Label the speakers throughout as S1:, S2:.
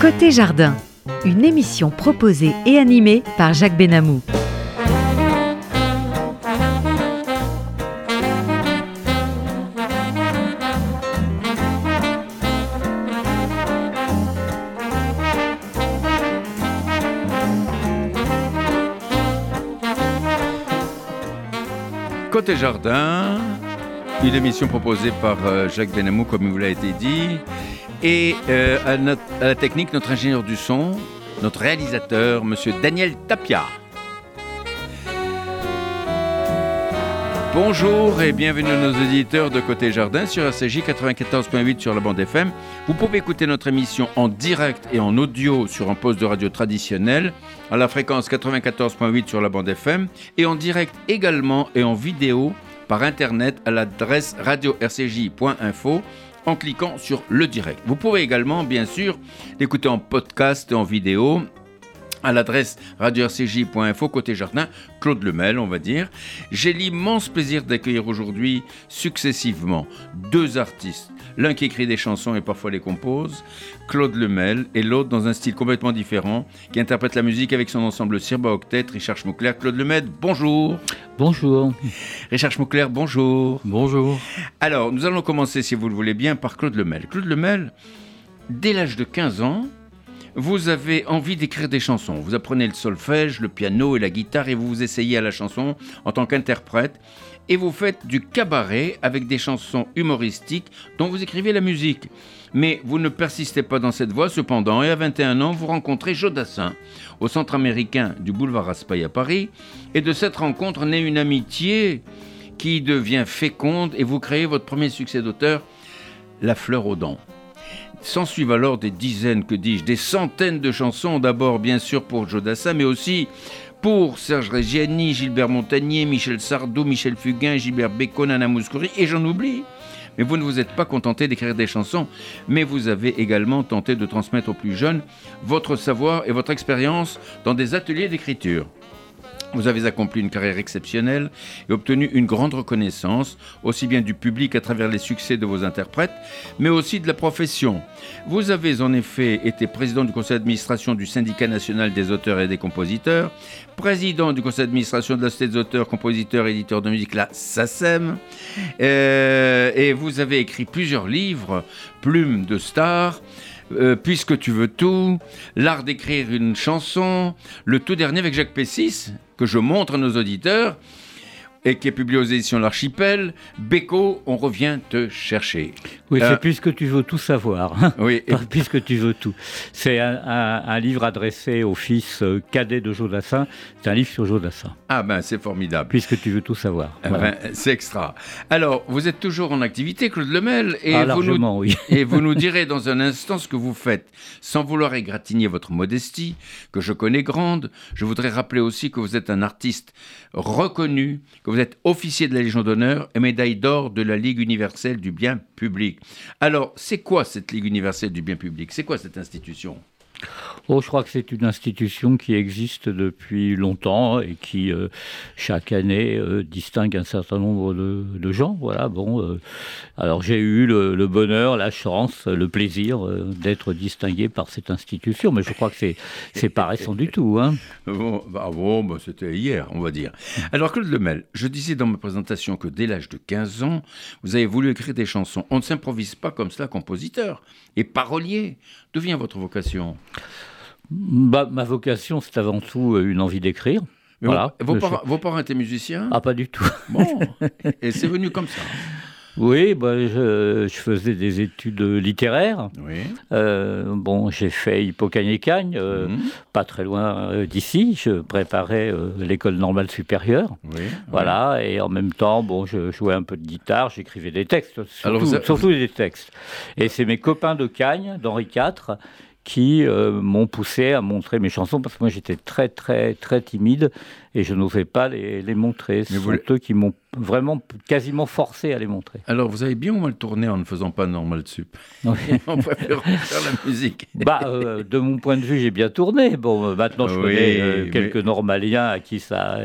S1: Côté Jardin, une émission proposée et animée par Jacques Benamou.
S2: Côté Jardin, une émission proposée par euh, Jacques Benamou, comme il vous l'a été dit. Et euh, à, à la technique, notre ingénieur du son, notre réalisateur, monsieur Daniel Tapia. Bonjour et bienvenue à nos auditeurs de Côté Jardin sur RCJ 94.8 sur la bande FM. Vous pouvez écouter notre émission en direct et en audio sur un poste de radio traditionnel à la fréquence 94.8 sur la bande FM et en direct également et en vidéo par internet à l'adresse radio-rcj.info en cliquant sur le direct. Vous pouvez également, bien sûr, l'écouter en podcast et en vidéo à l'adresse radio-rcj.info côté jardin, Claude Lemel, on va dire. J'ai l'immense plaisir d'accueillir aujourd'hui successivement deux artistes. L'un qui écrit des chansons et parfois les compose, Claude Lemel, et l'autre dans un style complètement différent, qui interprète la musique avec son ensemble Sirba Octet, Richard Schmuckler. Claude Lemel, bonjour.
S3: Bonjour.
S2: Richard Schmuckler, bonjour.
S3: Bonjour.
S2: Alors, nous allons commencer, si vous le voulez bien, par Claude Lemel. Claude Lemel, dès l'âge de 15 ans, vous avez envie d'écrire des chansons. Vous apprenez le solfège, le piano et la guitare et vous vous essayez à la chanson en tant qu'interprète. Et vous faites du cabaret avec des chansons humoristiques dont vous écrivez la musique. Mais vous ne persistez pas dans cette voie cependant et à 21 ans, vous rencontrez Jodassin au centre américain du boulevard Raspail à Paris. Et de cette rencontre naît une amitié qui devient féconde et vous créez votre premier succès d'auteur, La fleur aux dents. S'en suivent alors des dizaines, que dis-je, des centaines de chansons, d'abord bien sûr pour Jodassin, mais aussi pour Serge Reggiani, Gilbert Montagnier, Michel Sardou, Michel Fugain, Gilbert Bécaud, Nana Mouskouri, et j'en oublie. Mais vous ne vous êtes pas contenté d'écrire des chansons, mais vous avez également tenté de transmettre aux plus jeunes votre savoir et votre expérience dans des ateliers d'écriture. Vous avez accompli une carrière exceptionnelle et obtenu une grande reconnaissance, aussi bien du public à travers les succès de vos interprètes, mais aussi de la profession. Vous avez en effet été président du conseil d'administration du syndicat national des auteurs et des compositeurs, président du conseil d'administration de la Société des auteurs, compositeurs éditeurs de musique, la SACEM, Euh, et vous avez écrit plusieurs livres, Plume de star, euh, Puisque tu veux tout, L'art d'écrire une chanson, le tout dernier avec Jacques Pessis, que je montre à nos auditeurs, et qui est publié aux éditions L'Archipel, Beko, on revient te chercher.
S3: Oui,
S2: Euh,
S3: c'est puisque tu veux tout savoir.
S2: Oui, et-
S3: puisque tu veux tout. C'est un, un- un livre adressé au fils euh, cadet de Jodassin. C'est un livre sur Jodassin.
S2: ah ben c'est formidable.
S3: Puisque tu veux tout savoir.
S2: Eh
S3: Voilà.
S2: ben, c'est extra. Alors, vous êtes toujours en activité, Claude Lemel, et,
S3: ah,
S2: vous nous,
S3: oui.
S2: et vous nous direz dans un instant ce que vous faites. Sans vouloir égratigner votre modestie, que je connais grande, je voudrais rappeler aussi que vous êtes un artiste reconnu, que vous êtes officier de la Légion d'honneur et médaille d'or de la Ligue universelle du bien public. Alors, c'est quoi cette Ligue universelle du bien public? C'est quoi cette institution?
S3: Oh, je crois que c'est une institution qui existe depuis longtemps et qui, euh, chaque année, euh, distingue un certain nombre de, gens. Voilà, bon. euh, alors, j'ai eu le, bonheur, la chance, le plaisir d'être distingué par cette institution, mais je crois que c'est, c'est pas récent du tout. Hein.
S2: Bon, bah bon, bah c'était hier, on va dire. Alors, Claude Lemel, je disais dans ma présentation que dès l'âge de 15 ans, vous avez voulu écrire des chansons. On ne s'improvise pas comme cela compositeur et parolier. D'où vient votre vocation
S3: Bah, ma vocation, c'est avant tout euh, une envie d'écrire. Voilà.
S2: vos, vos parents étaient musiciens?
S3: Ah, pas du tout.
S2: Bon, et c'est venu comme ça.
S3: Oui, bah, je, je faisais des études littéraires.
S2: Oui.
S3: Euh, bon, j'ai fait Hippocagne-Cagne, euh,
S2: Mhm.
S3: pas très loin euh, d'ici. Je préparais euh, l'école normale supérieure.
S2: Oui.
S3: Voilà, et en même temps, bon, je jouais un peu de guitare, j'écrivais des textes, surtout,
S2: Alors, vous avez-
S3: surtout des textes. Et c'est mes copains de Cagne, d'Henri IV, qui euh, m'ont poussé à montrer mes chansons, parce que moi j'étais très, très, très timide et je n'osais pas les, les montrer. Ce
S2: Mais
S3: sont
S2: vous-
S3: eux qui m'ont vraiment quasiment forcé à les montrer.
S2: Alors, vous avez bien ou mal tourné en ne faisant pas normal sup On préfère faire la musique.
S3: Bah, euh, de mon point de vue, j'ai bien tourné. Bon, euh, maintenant, je connais euh, quelques normaliens à qui ça a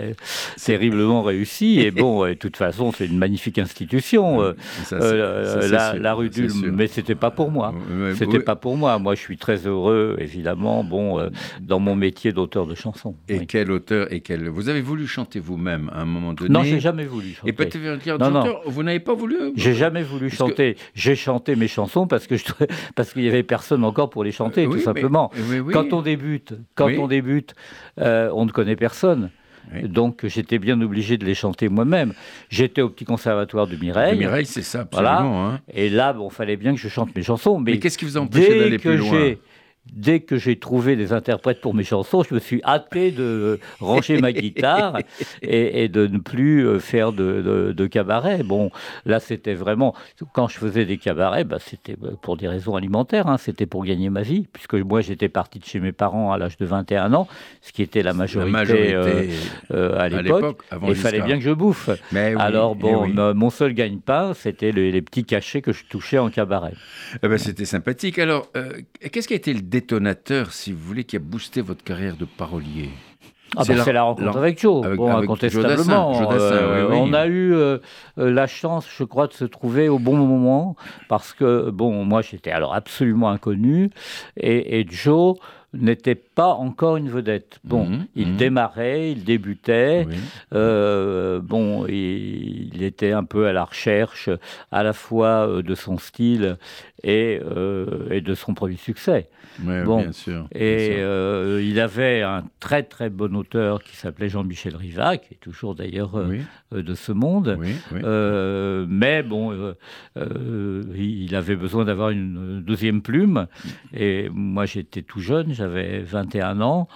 S3: terriblement réussi. Et bon, de toute façon, c'est une magnifique institution, la, rue d'Ulm. Mais c'était pas pour moi. C'était pas pour moi. Moi, je suis très heureux, évidemment, bon, dans mon métier d'auteur de chansons.
S2: Et quel auteur et quel... Vous avez voulu chanter vous-même à un moment donné
S3: Non, j'ai jamais voulu chanter.
S2: Et peut-être non, non. vous n'avez pas voulu
S3: J'ai jamais voulu chanter. J'ai chanté mes chansons parce que je... parce qu'il y avait personne encore pour les chanter, tout simplement. Quand on débute, quand on débute, euh, on ne connaît personne. Donc j'étais bien obligé de les chanter moi-même. J'étais au petit conservatoire de Mireille.
S2: Mireille, c'est ça, absolument. Hein.
S3: Et là, bon, fallait bien que je chante mes chansons.
S2: Mais, qu'est-ce qui vous a empêché d'aller plus loin
S3: dès que j'ai trouvé des interprètes pour mes chansons, je me suis hâté de ranger ma guitare et, de ne plus euh, faire de, cabaret. Bon, là, c'était vraiment. Quand je faisais des cabarets, bah, c'était euh, pour des raisons alimentaires, hein. c'était pour gagner ma vie, puisque moi, j'étais parti de chez mes parents à l'âge de 21 ans, ce qui était la majorité, euh, à l'époque. Il fallait bien que je bouffe. Alors, bon, mon seul gagne-pain, c'était les, petits cachets que je touchais en cabaret.
S2: Eh ben, c'était sympathique. Alors, qu'est-ce qui a été le détonateur, si vous voulez, qui a boosté votre carrière de parolier
S3: ah c'est bah, la, rencontre avec Joe, bon, incontestablement. Euh, on a eu euh, euh, la chance, je crois, de se trouver au bon moment, parce que, bon, moi j'étais alors absolument inconnu, et, et Joe n'était pas encore une vedette. Bon, mhm, il mhm. démarrait, il débutait. Euh, bon, il, était un peu à la recherche à la fois euh, de son style et, euh, et de son premier succès.
S2: bon, bien sûr.
S3: Et il avait un très très bon auteur qui s'appelait Jean-Michel Riva, qui est toujours d'ailleurs de ce monde. mais bon, il avait besoin d'avoir une deuxième plume. Et moi, j'étais tout jeune j'avais 21 ans,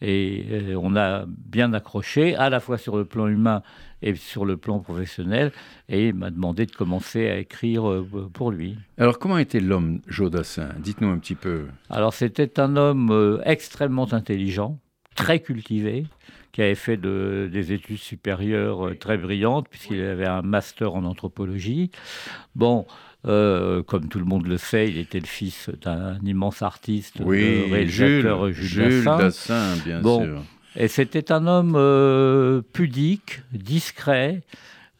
S3: et euh, on a bien accroché, à la fois sur le plan humain et sur le plan professionnel, et il m'a demandé de commencer à écrire euh, pour lui.
S2: Alors comment était l'homme Jodassin? Dites-nous un petit peu.
S3: Alors c'était un homme euh, extrêmement intelligent, très cultivé, qui avait fait des études supérieures très brillantes, puisqu'il avait un master en anthropologie. Bon, euh, comme tout le monde le sait, il était le fils d'un immense artiste,
S2: oui, réalisateur Jules, Jules, Dassin. bien sûr.
S3: Et c'était un homme euh, pudique, discret,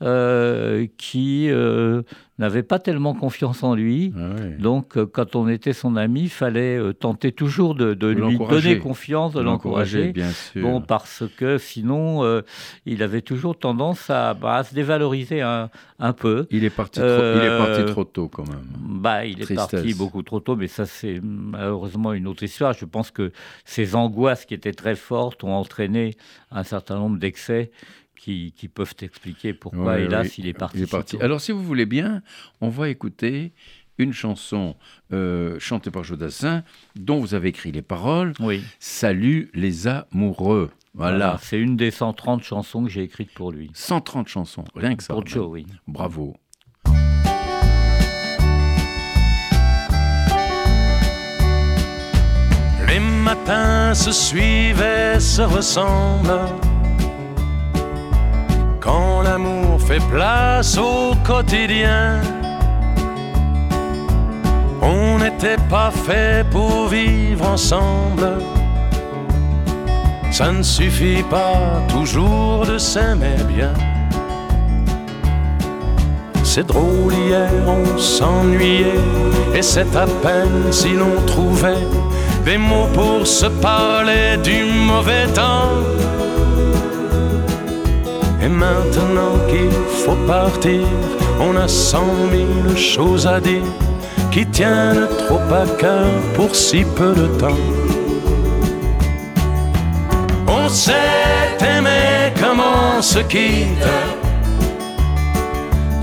S3: euh, qui euh, n'avait pas tellement confiance en lui. Ah Donc, euh, quand on était son ami, il fallait tenter toujours de, lui donner confiance, de l'encourager. Bon, parce que sinon, il avait toujours tendance à, bah, se dévaloriser un, peu.
S2: Il est, parti trop, il est parti trop tôt, quand même.
S3: Bah, il est parti beaucoup trop tôt, mais ça, c'est malheureusement une autre histoire. Je pense que ces angoisses qui étaient très fortes ont entraîné un certain nombre d'excès qui, peuvent expliquer pourquoi, hélas, il est parti.
S2: Alors, si vous voulez bien, on va écouter une chanson euh, chantée par Jodassin, dont vous avez écrit les paroles.
S3: Oui.
S2: Salut les amoureux. Voilà.
S3: C'est une des 130 chansons que j'ai écrites pour lui.
S2: 130 chansons, rien que ça.
S3: Pour Joe, oui.
S2: Bravo.
S4: Les matins se suivent et se ressemblent quand l'amour fait place au quotidien. On n'était pas fait pour vivre ensemble. Ça ne suffit pas toujours de s'aimer bien. C'est drôle, hier on s'ennuyait, et c'est à peine si l'on trouvait des mots pour se parler du mauvais temps. Et maintenant qu'il faut partir, on a cent mille choses à dire qui tiennent trop à cœur pour si peu de temps. On s'est aimé comme on se quitte,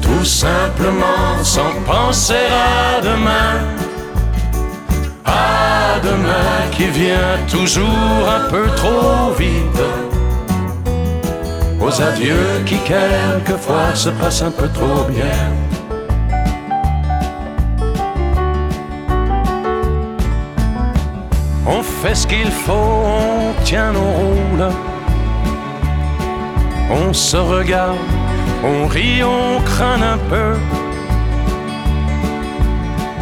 S4: tout simplement sans penser à demain. À demain qui vient toujours un peu trop vite aux adieux qui quelquefois se passent un peu trop bien. On fait ce qu'il faut, on tient nos rôles, on se regarde On rit, on craint un peu.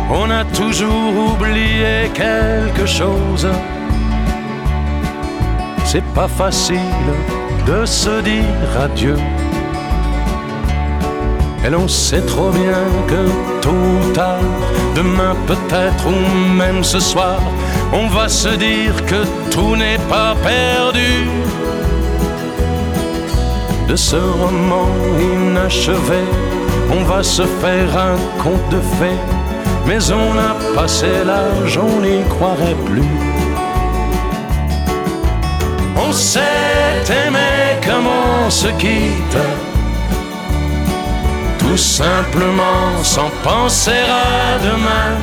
S4: On a toujours oublié quelque chose. C'est pas facile de se dire adieu. Et l'on sait trop bien que tôt ou tard, demain peut-être ou même ce soir, on va se dire que tout n'est pas perdu. De ce roman inachevé, on va se faire un conte de fées, mais on a passé l'âge, on n'y croirait plus. On s'est aimé comme on se quitte, tout simplement sans penser à demain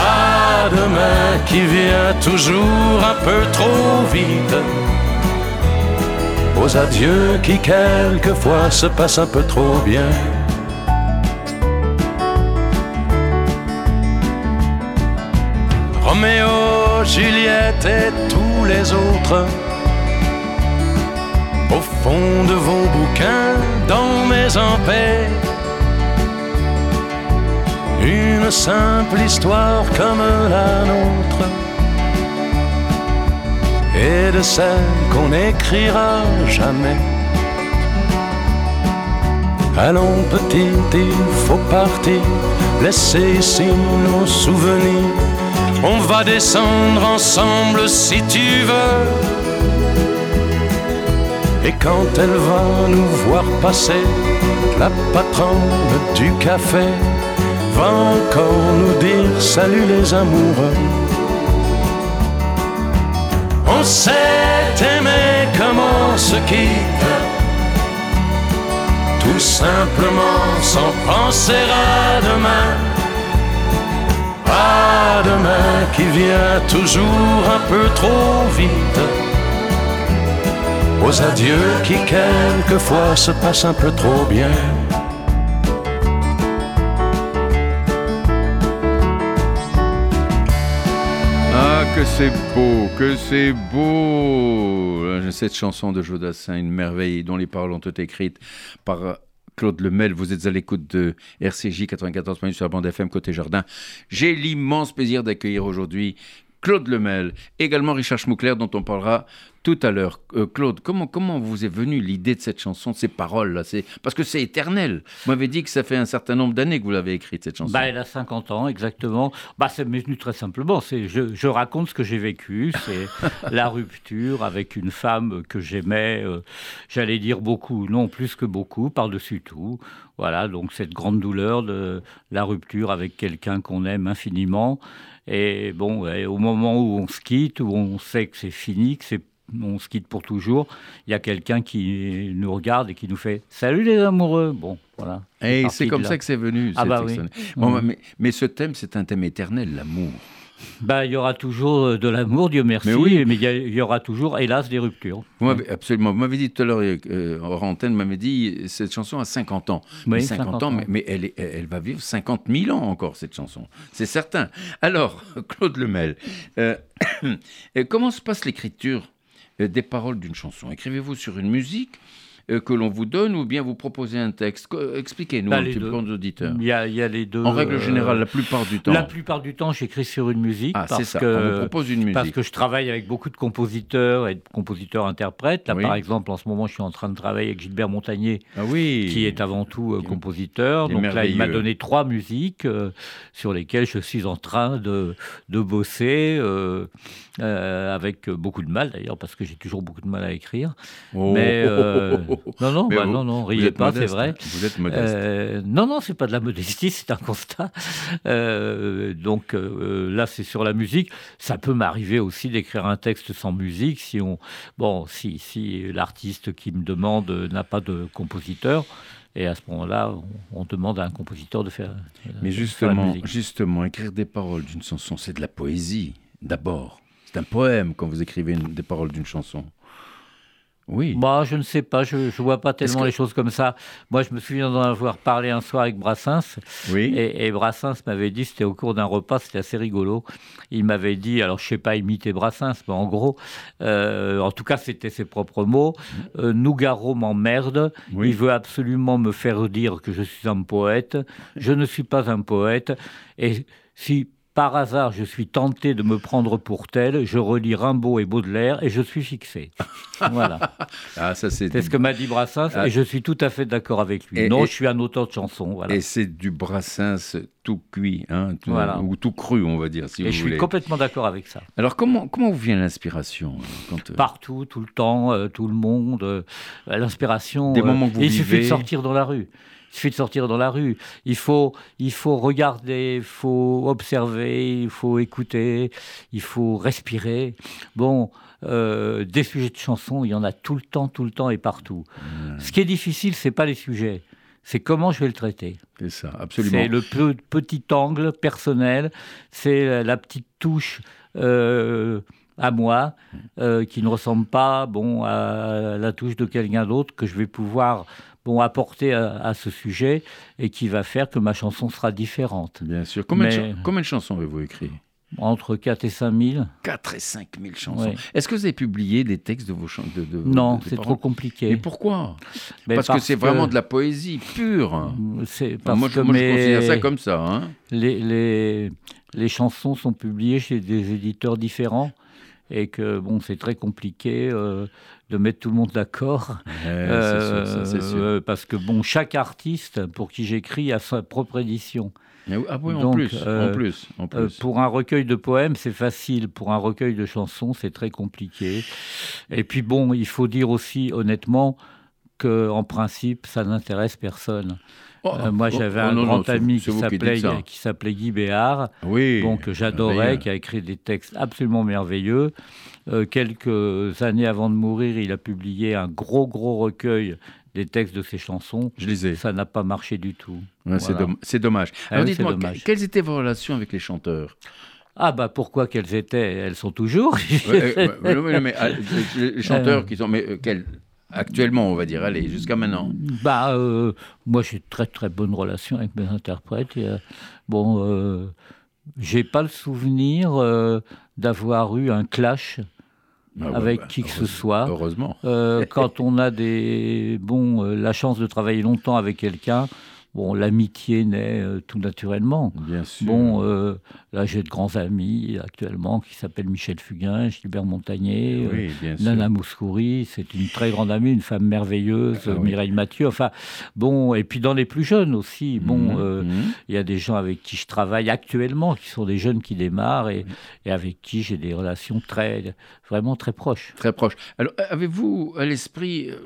S4: à demain qui vient toujours un peu trop vite. Aux adieux qui quelquefois se passent un peu trop bien. Roméo, Juliette et tous les autres. Au fond de vos bouquins, dans mes paix une simple histoire comme la nôtre et de celle qu'on n'écrira jamais. Allons petit, il faut partir, laisser ici nos souvenirs. On va descendre ensemble si tu veux. Et quand elle va nous voir passer, la patronne du café, va encore nous dire salut les amoureux. On s'est aimé comme on se quitte, tout simplement sans penser à demain. À demain qui vient toujours un peu trop vite. Aux adieux qui quelquefois se passent un peu trop bien.
S2: que c'est beau, que c'est beau Cette chanson de Jodassin, une merveille dont les paroles ont été écrites par Claude Lemel. Vous êtes à l'écoute de RCJ 94 minutes sur la bande FM côté jardin. J'ai l'immense plaisir d'accueillir aujourd'hui Claude Lemel, également Richard Schmuckler dont on parlera tout à l'heure. Euh, Claude, comment, comment vous est venue l'idée de cette chanson, ces paroles-là Parce que c'est éternel. Vous m'avez dit que ça fait un certain nombre d'années que vous l'avez écrite, cette chanson.
S3: Bah, elle a 50 ans, exactement. Bah, ça m'est venu très simplement. C'est, je, je, raconte ce que j'ai vécu. C'est la rupture avec une femme que j'aimais, euh, j'allais dire beaucoup, non plus que beaucoup, par-dessus tout. Voilà, donc cette grande douleur de la rupture avec quelqu'un qu'on aime infiniment. Et bon, au moment où on se quitte, où on sait que c'est fini, que c'est on se quitte pour toujours, il y a quelqu'un qui nous regarde et qui nous fait Salut les amoureux Bon, voilà.
S2: Et c'est comme ça que c'est venu.
S3: Ah bah oui.
S2: bon, mais, mais, ce thème, c'est un thème éternel, l'amour.
S3: Bah, il y aura toujours euh, de l'amour, Dieu merci, mais, oui. mais il, y, aura toujours, hélas, des ruptures.
S2: absolument. Vous m'avez dit tout à l'heure, euh, en antenne, m'avait dit, cette chanson a 50 ans.
S3: Oui,
S2: 50, ans, mais, elle, elle, va vivre 50 000 ans encore, cette chanson. C'est certain. Alors, Claude Lemel, euh, comment se passe l'écriture euh, des paroles d'une chanson. Écrivez-vous sur une musique que l'on vous donne ou bien vous proposez un texte Expliquez-nous bah, un petit peu aux auditeurs.
S3: Il y, a, les deux.
S2: En règle générale, la plupart du temps.
S3: La plupart du temps, j'écris sur une musique.
S2: Ah,
S3: parce
S2: ça.
S3: Que,
S2: On vous propose une musique.
S3: Parce que je travaille avec beaucoup de compositeurs et de compositeurs-interprètes. Là, par exemple, en ce moment, je suis en train de travailler avec Gilbert Montagnier,
S2: ah oui.
S3: qui est avant tout euh, compositeur. Donc là, il m'a donné trois musiques euh, sur lesquelles je suis en train de, de bosser, avec beaucoup de mal d'ailleurs, parce que j'ai toujours beaucoup de mal à écrire.
S2: Oh.
S3: Mais non, non, bah, non, non, riez pas, c'est vrai.
S2: Vous êtes modeste.
S3: Euh, non, non, c'est pas de la modestie, c'est un constat. Euh, donc euh, là, c'est sur la musique. Ça peut m'arriver aussi d'écrire un texte sans musique si on, bon, si, si l'artiste qui me demande n'a pas de compositeur. Et à ce moment-là, on, demande à un compositeur de faire.
S2: Mais justement, justement, écrire des paroles d'une chanson, c'est de la poésie. D'abord, c'est un poème quand vous écrivez des paroles d'une chanson. Oui.
S3: Bah, je ne sais pas, je ne vois pas tellement
S2: que-
S3: les choses comme ça. Moi, je me souviens d'en avoir parlé un soir avec Brassens.
S2: Oui.
S3: Et, et Brassens m'avait dit, c'était au cours d'un repas, c'était assez rigolo. Il m'avait dit, alors je sais pas imiter Brassens, mais en gros, euh, en tout cas, c'était ses propres mots. Euh, Nougaro m'emmerde.
S2: Oui.
S3: Il veut absolument me faire dire que je suis un poète. Je ne suis pas un poète. Et si par hasard je suis tenté de me prendre pour tel, je relis Rimbaud et Baudelaire et je suis fixé. voilà.
S2: Ah, ça c'est.
S3: C'est ce que m'a dit Brassens
S2: Ah.
S3: et je suis tout à fait d'accord avec lui.
S2: Et-
S3: non,
S2: et-
S3: je suis un auteur de chansons. Voilà.
S2: Et c'est du brassens tout cuit, hein, tout-
S3: Voilà.
S2: ou tout cru, on va dire, si
S3: Et
S2: vous
S3: je
S2: voulez.
S3: suis complètement d'accord avec ça.
S2: Alors, comment, comment vous vient l'inspiration quand, euh,
S3: Partout, tout le temps, euh, tout le monde, euh, l'inspiration.
S2: Des moments que vous
S3: Il suffit de sortir dans la rue. Il suffit de sortir dans la rue. Il faut, il faut regarder, il faut observer, il faut écouter, il faut respirer. Bon, euh, des sujets de chansons, il y en a tout le temps, tout le temps et partout. Ce qui est difficile, c'est pas les sujets, c'est comment je vais le traiter.
S2: C'est ça, absolument.
S3: C'est le pe- petit angle personnel, c'est la- la petite touche euh, à moi euh, qui ne ressemble pas bon, à la touche de quelqu'un d'autre que je vais pouvoir bon, apporter à, à ce sujet et qui va faire que ma chanson sera différente.
S2: Bien sûr. Combien, de, combien chansons avez-vous écrit?
S3: Entre 4 et 5 000
S2: 4 et 5 000 chansons. Est-ce que vous avez publié des textes de vos chansons de, de-
S3: Non, c'est trop compliqué.
S2: Mais pourquoi? Parce, que c'est vraiment de la poésie pure.
S3: C'est
S2: Enfin,
S3: parce
S2: moi, je,
S3: que
S2: moi, je considère ça comme ça. hein.
S3: les, les, les chansons sont publiées chez des éditeurs différents et que bon, c'est très compliqué euh, de mettre tout le monde d'accord.
S2: Ouais.
S3: Euh, parce que bon, chaque artiste pour qui j'écris a sa propre édition.
S2: Ah oui, en
S3: donc,
S2: plus,
S3: euh,
S2: en plus, en
S3: Euh,
S2: plus.
S3: pour un recueil de poèmes, c'est facile. Pour un recueil de chansons, c'est très compliqué. Et puis bon, il faut dire aussi honnêtement en principe, ça n'intéresse personne.
S2: Oh,
S3: Euh, moi,
S2: oh,
S3: j'avais
S2: oh,
S3: un
S2: non,
S3: grand
S2: non,
S3: ami qui s'appelait qui s'appelait Guy Béard.
S2: Oui.
S3: bon, que j'adorais, qui a écrit des textes absolument merveilleux. Euh, quelques années avant de mourir, il a publié un gros, gros recueil des textes de ses chansons.
S2: Je lisais.
S3: Ça n'a pas marché du tout.
S2: Ouais, c'est
S3: Voilà.
S2: domm- C'est dommage.
S3: Ah
S2: Alors
S3: oui,
S2: dites-moi, quelles étaient vos relations avec les chanteurs?
S3: Ah bah pourquoi qu'elles étaient? Elles sont toujours.
S2: Ouais, ouais, mais, ah, les, les chanteurs
S3: Euh.
S2: qui sont. Mais euh, quels Actuellement, on va dire, allez, jusqu'à maintenant.
S3: Bah, euh, moi, j'ai très très bonne relation avec mes interprètes. Et, euh, bon, euh, j'ai pas le souvenir euh, d'avoir eu un clash
S2: Ah ouais,
S3: avec
S2: bah,
S3: qui que ce soit.
S2: Heureusement.
S3: Quand on a des bon la chance de travailler longtemps avec quelqu'un, bon l'amitié naît tout naturellement.
S2: Bien sûr.
S3: Bon, là j'ai de grands amis actuellement qui s'appellent Michel Fugain, Gilbert Montagnier, euh,
S2: oui, bien sûr.
S3: Nana Mouskouri, c'est une très grande amie, une femme merveilleuse,
S2: Ah oui.
S3: Mireille Mathieu, enfin, bon, et puis dans les plus jeunes aussi, bon,
S2: Mhm,
S3: euh,
S2: mhm.
S3: il y a des gens avec qui je travaille actuellement, qui sont des jeunes qui démarrent et, et avec qui j'ai des relations très, vraiment très proches.
S2: Très proche. Alors, euh, avez-vous à l'esprit euh,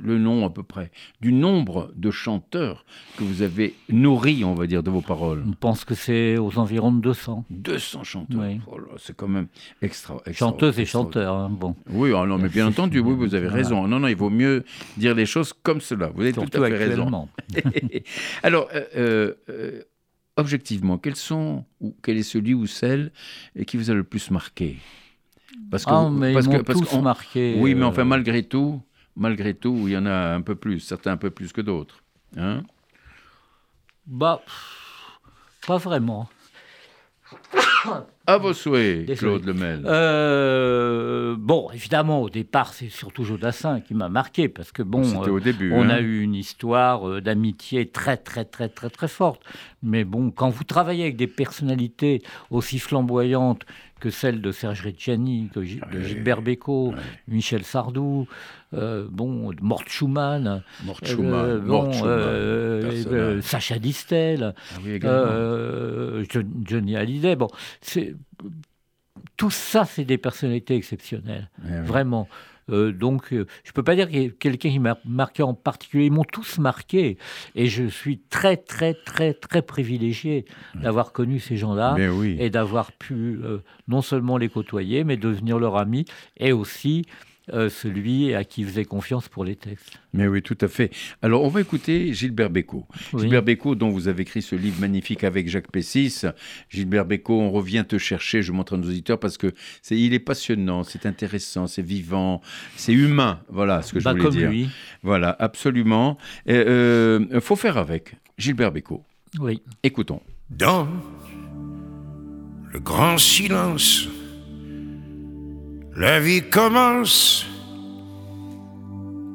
S2: le nom à peu près du nombre de chanteurs que vous avez nourris, on va dire, de vos paroles?
S3: Je pense que c'est aux environs de 200.
S2: 200 chanteurs.
S3: Oui.
S2: Oh c'est quand même extra. extra
S3: Chanteuses et chanteurs, hein, bon.
S2: Oui, ah non, mais bien entendu, oui, vous avez
S3: Voilà.
S2: raison. Non, non, il vaut mieux dire les choses comme cela. Vous avez
S3: Surtout
S2: tout à fait raison. Alors, euh, euh, euh, objectivement, quels sont, ou quel est celui ou celle euh, qui vous a le plus marqué? Parce
S3: Ah,
S2: vous-
S3: mais
S2: parce
S3: ils
S2: que- parce
S3: tous marqué.
S2: Oui, mais
S3: euh,
S2: enfin, malgré tout, malgré tout, il y en a un peu plus, certains un peu plus que d'autres. Hein?
S3: Bah, pas vraiment.
S2: À vos souhaits. Claude Lemel.
S3: Euh, bon, évidemment, au départ, c'est surtout Jodassin qui m'a marqué, parce que bon,
S2: C'était
S3: euh,
S2: au début.
S3: on
S2: hein.
S3: a eu une histoire euh, d'amitié très, très, très, très, très forte. Mais bon, quand vous travaillez avec des personnalités aussi flamboyantes que celles de Serge Reggiani, de Gilbert Bécaud. Michel Sardou, euh, bon, Mort Schumann,
S2: Mort
S3: euh,
S2: Schumann,
S3: bon,
S2: Mort Schumann,
S3: euh, Sacha Distel,
S2: Ah oui,
S3: Johnny Hallyday. Bon, c'est tout ça, c'est des personnalités exceptionnelles,
S2: Eh oui.
S3: vraiment. Euh, donc, euh, je peux pas dire qu'il y ait quelqu'un qui m'a marqué en particulier. Ils m'ont tous marqué, et je suis très, très, très, très privilégié d'avoir connu ces gens-là
S2: oui.
S3: et d'avoir pu euh, non seulement les côtoyer, mais devenir leur ami, et aussi euh, celui à qui il faisait confiance pour les textes.
S2: Mais oui, tout à fait. Alors, on va écouter Gilbert Bécaud. Gilbert Bécaud, dont vous avez écrit ce livre magnifique avec Jacques Pessis. Gilbert Bécaud, on revient te chercher, je montre à nos auditeurs, parce que c'est, il est passionnant, c'est intéressant, c'est vivant, c'est humain. Voilà ce que je
S3: bah,
S2: voulais
S3: comme
S2: dire.
S3: Lui.
S2: Voilà, absolument. Il euh, faut faire avec. Gilbert Bécaud.
S3: Oui.
S2: Écoutons.
S5: Dans le grand silence, la vie commence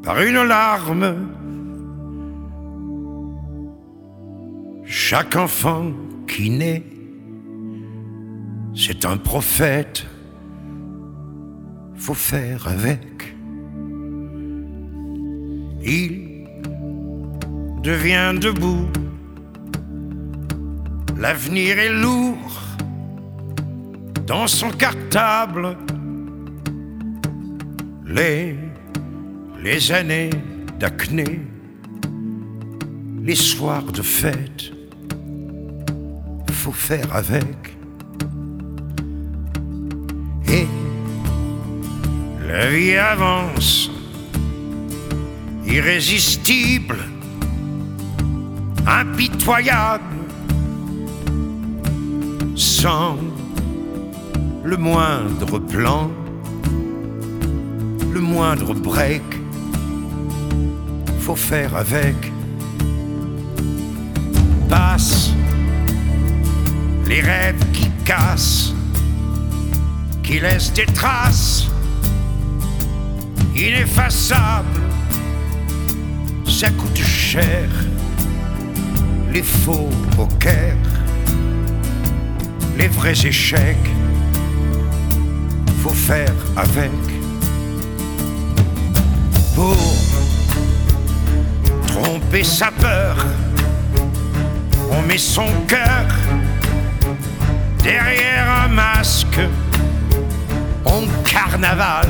S5: par une larme. Chaque enfant qui naît, c'est un prophète. Faut faire avec. Il devient debout. L'avenir est lourd dans son cartable. Les, années d'acné, les soirs de fête, faut faire avec. Et la vie avance, irrésistible, impitoyable, sans le moindre plan, le moindre break, faut faire avec. Passe les rêves qui cassent, qui laissent des traces ineffaçables. Ça coûte cher, les faux poker, les vrais échecs faut faire avec. Pour tromper sa peur, on met son cœur derrière un masque. On carnaval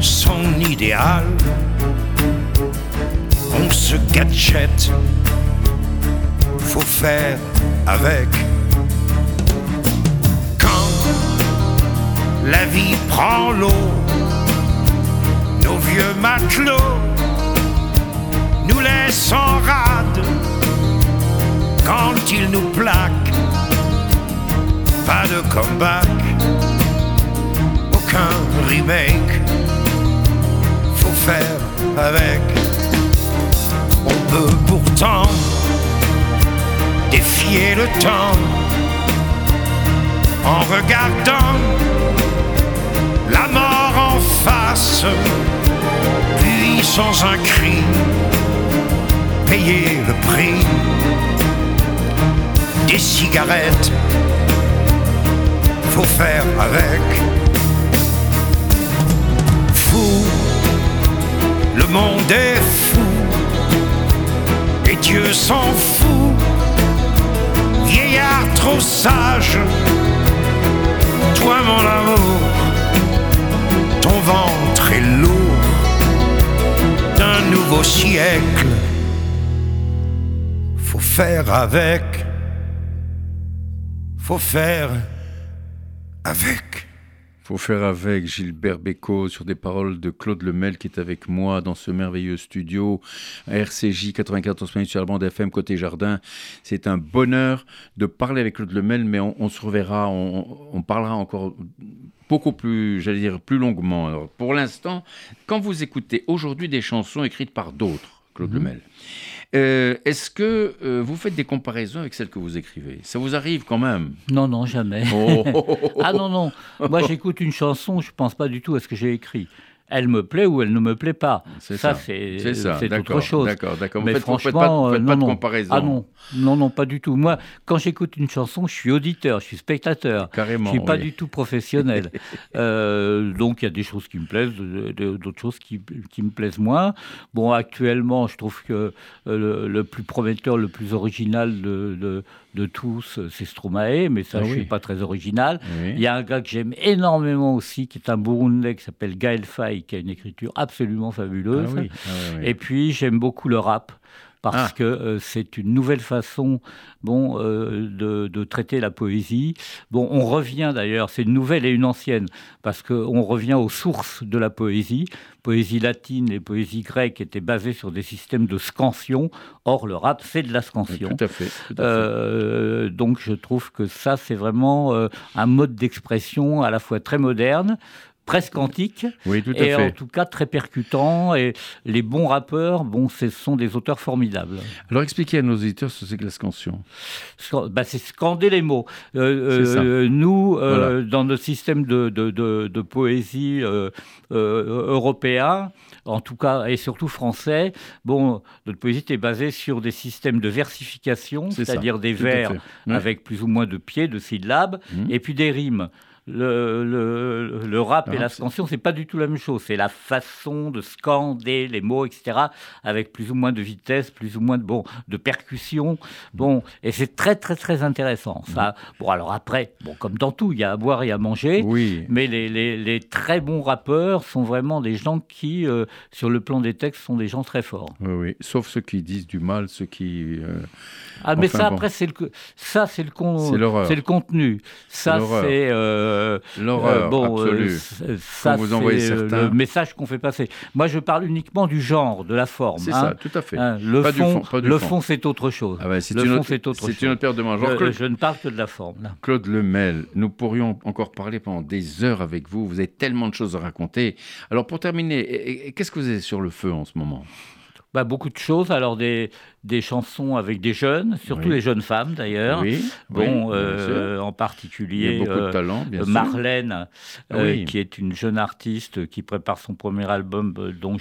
S5: son idéal. On se gadget, faut faire avec. la vie prend l'eau. Nos vieux matelots nous laissent en rade quand ils nous plaquent. Pas de comeback, aucun remake. Faut faire avec. On peut pourtant défier le temps en regardant la mort en face, puis sans un cri, payer le prix des cigarettes, faut faire avec. Fou, le monde est fou, et Dieu s'en fout, vieillard trop sage, toi mon amour ton ventre est lourd nouveau siècle. Faut faire avec, faut faire avec.
S2: Faut faire avec Gilbert Bécaud sur des paroles de Claude Lemel qui est avec moi dans ce merveilleux studio RCJ 94 minutes sur la bande FM côté jardin. C'est un bonheur de parler avec Claude Lemel, mais on, se reverra, on, parlera encore beaucoup plus, j'allais dire, plus longuement. Alors, pour l'instant, quand vous écoutez aujourd'hui des chansons écrites par d'autres, Claude mhm. Lemel, euh, Est-ce que euh, vous faites des comparaisons avec celles que vous écrivez? Ça vous arrive quand même?
S3: Non, non, jamais. Oh. ah non, non. Moi, j'écoute une chanson, je ne pense pas du tout à ce que j'ai écrit elle me plaît ou elle ne me plaît pas.
S2: C'est ça, c'est
S3: autre chose.
S2: D'accord, d'accord.
S3: Mais
S2: franchement, faites pas, de comparaison.
S3: Ah non, non, non, pas du tout. Moi, quand j'écoute une chanson, je suis auditeur, je suis spectateur.
S2: Carrément.
S3: Je suis pas du tout professionnel. euh, donc il y a des choses qui me plaisent, d'autres choses qui, qui, me plaisent moins. Bon, actuellement, je trouve que euh, le, plus prometteur, le plus original de, de de tous, c'est Stromae, mais ça, ah je ne suis pas très original. Il y a un gars que j'aime énormément aussi, qui est un Burundais, qui s'appelle Gaël Faye, qui a une écriture absolument fabuleuse. Ah ah Et puis, j'aime beaucoup le rap. Parce
S2: Ah.
S3: que euh, c'est une nouvelle façon bon, euh, de, de traiter la poésie. Bon, on revient d'ailleurs, c'est une nouvelle et une ancienne, parce qu'on revient aux sources de la poésie. Poésie latine et poésie grecque étaient basées sur des systèmes de scansion. Or, le rap, c'est de la scansion.
S2: Tout à fait. tout à fait.
S3: Euh, donc je trouve que ça, c'est vraiment un mode d'expression à la fois très moderne, presque antique,
S2: oui, tout à
S3: et en tout cas très percutant. Et les bons rappeurs, bon, ce sont des auteurs formidables.
S2: Alors expliquez à nos auditeurs ce que c'est que la scansion.
S3: Scan- bah, c'est scander les mots. Euh, euh, nous, euh, dans notre système de, de, de- de poésie européen, en tout cas, et surtout français, bon, notre poésie est basée sur des systèmes de versification,
S2: C'est ça,
S3: c'est-à-dire des
S2: tout
S3: vers avec plus ou moins de pieds, de syllabes,
S2: Mhm.
S3: et puis des rimes. Le, le- le rap et la scansion, c'est pas du tout la même chose. C'est la façon de scander les mots, etc., avec plus ou moins de vitesse, plus ou moins de, bon, de percussion. Bon, et c'est très, très, très intéressant. Ça. Bon, alors après, bon, comme dans tout, il y a à boire et à manger.
S2: Oui.
S3: Mais les, les- les très bons rappeurs sont vraiment des gens qui, euh, sur le plan des textes, sont des gens très forts.
S2: Oui, oui. Sauf ceux qui disent du mal, ceux qui. euh,
S3: Ah, mais
S2: Enfin,
S3: ça,
S2: bon.
S3: après, c'est le, co- ça, c'est le, con- contenu. Ça, c'est. euh,
S2: L'horreur
S3: euh, bon, euh,
S2: absolue.
S3: c- ça,
S2: vous envoyez
S3: euh,
S2: certains.
S3: le message qu'on fait passer. Moi, je parle uniquement du genre, de la forme.
S2: c'est
S3: hein.
S2: ça, tout à fait.
S3: Hein, le
S2: Pas du
S3: fond,
S2: fond, du
S3: le
S2: fond.
S3: fond, c'est autre chose.
S2: Ah ouais, c'est
S3: le
S2: une
S3: fond,
S2: autre-
S3: c'est autre
S2: c'est
S3: chose.
S2: une autre paire de manches. Claude,
S3: je ne parle que de la forme. là.
S2: Claude Lemel, nous pourrions encore parler pendant des heures avec vous. Vous avez tellement de choses à raconter. Alors, pour terminer, qu'est-ce que vous avez sur le feu en ce moment?
S3: Bah, beaucoup de choses. Alors, des, des chansons avec des jeunes, surtout
S2: Oui.
S3: les jeunes femmes d'ailleurs.
S2: Oui,
S3: Bon,
S2: oui,
S3: euh, en particulier. euh,
S2: talent.
S3: Marlène, euh, qui est une jeune artiste qui prépare son premier album euh, dont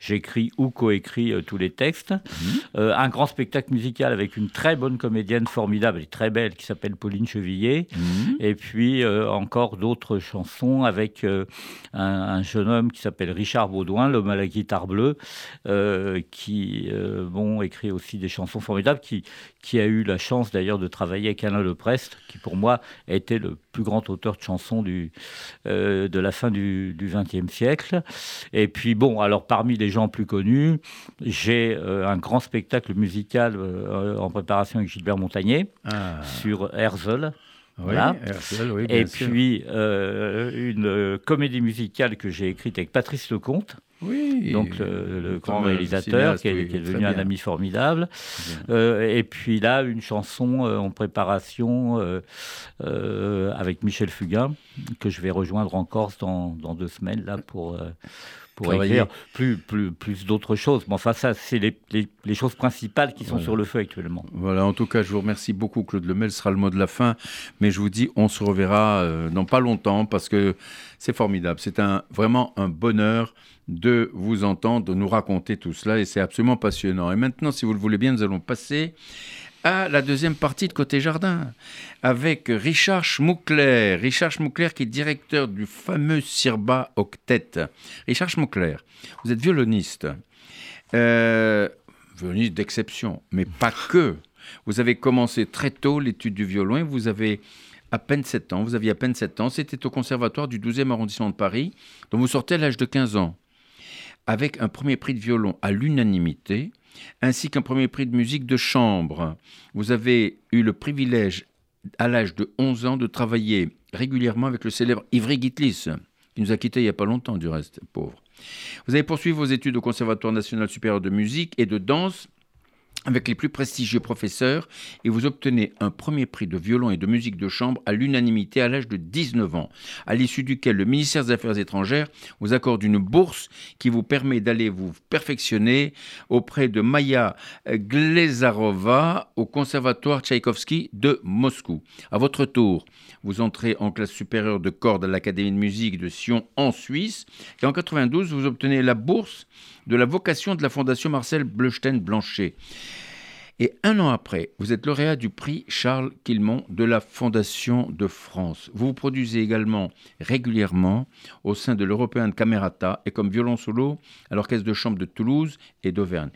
S3: j'écris ou coécris euh, tous les textes.
S2: Mhm.
S3: Un grand spectacle musical avec une très bonne comédienne formidable et très belle qui s'appelle Pauline Chevillier.
S2: Mhm.
S3: Et puis encore d'autres chansons avec un, un jeune homme qui s'appelle Richard Baudouin, l'homme à la guitare bleue, qui bon, écrit aussi des chansons formidables, qui, qui a eu la chance d'ailleurs de travailler avec Alain Leprest, qui pour moi a été le plus grand auteur de chansons du, euh, de la fin du XXe siècle. Et puis bon, alors parmi les gens plus connus, j'ai euh, un grand spectacle musical euh, en préparation avec Gilbert Montagnier
S2: Ah,
S3: sur Herzl.
S2: oui,
S3: voilà.
S2: Herzl, oui, bien
S3: Et
S2: sûr.
S3: puis euh, une comédie musicale que j'ai écrite avec Patrice Lecomte,
S2: oui,
S3: donc le, le grand réalisateur qui est, qui devenu un ami formidable. Euh, et puis là, une chanson euh, en préparation euh, avec Michel Fugain que je vais rejoindre en Corse dans, dans deux semaines là pour. Pour
S2: Travailler.
S3: écrire plus, plus, plus d'autres choses. Mais enfin, ça, c'est les, les- les choses principales qui sont
S2: Voilà.
S3: sur le feu actuellement.
S2: Voilà, en tout cas, je vous remercie beaucoup, Claude Lemel. Ce sera le mot de la fin. Mais je vous dis, on se reverra euh, dans pas longtemps parce que c'est formidable. C'est un, vraiment un bonheur de vous entendre, de nous raconter tout cela et c'est absolument passionnant. Et maintenant, si vous le voulez bien, nous allons passer à la deuxième partie de Côté Jardin avec Richard Schmuckler. Richard Schmuckler qui est directeur du fameux Sirba Octet. Richard Schmuckler, vous êtes violoniste. Euh, violoniste d'exception, mais pas que. Vous avez commencé très tôt l'étude du violon et vous avez à peine 7 ans. Vous aviez à peine 7 ans. C'était au conservatoire du 12e arrondissement de Paris, dont vous sortez à l'âge de 15 ans, avec un premier prix de violon à l'unanimité, ainsi qu'un premier prix de musique de chambre. Vous avez eu le privilège, à l'âge de 11 ans, de travailler régulièrement avec le célèbre Ivry Gitlis, qui nous a quittés il n'y a pas longtemps, du reste, pauvre. Vous avez poursuivi vos études au Conservatoire national supérieur de musique et de danse avec les plus prestigieux professeurs et vous obtenez un premier prix de violon et de musique de chambre à l'unanimité à l'âge de 19 ans, à l'issue duquel le ministère des Affaires étrangères vous accorde une bourse qui vous permet d'aller vous perfectionner auprès de Maya Glezarova au Conservatoire Tchaïkovski de Moscou. À votre tour, vous entrez en classe supérieure de cordes à l'Académie de musique de Sion en Suisse et en 92 vous obtenez la bourse de la vocation de la Fondation Marcel Bleustein-Blanchet. Et un an après, vous êtes lauréat du prix Charles Quilmont de la Fondation de France. Vous vous produisez également régulièrement au sein de l'Européen de Camerata et comme violon solo à l'Orchestre de chambre de Toulouse et d'Auvergne.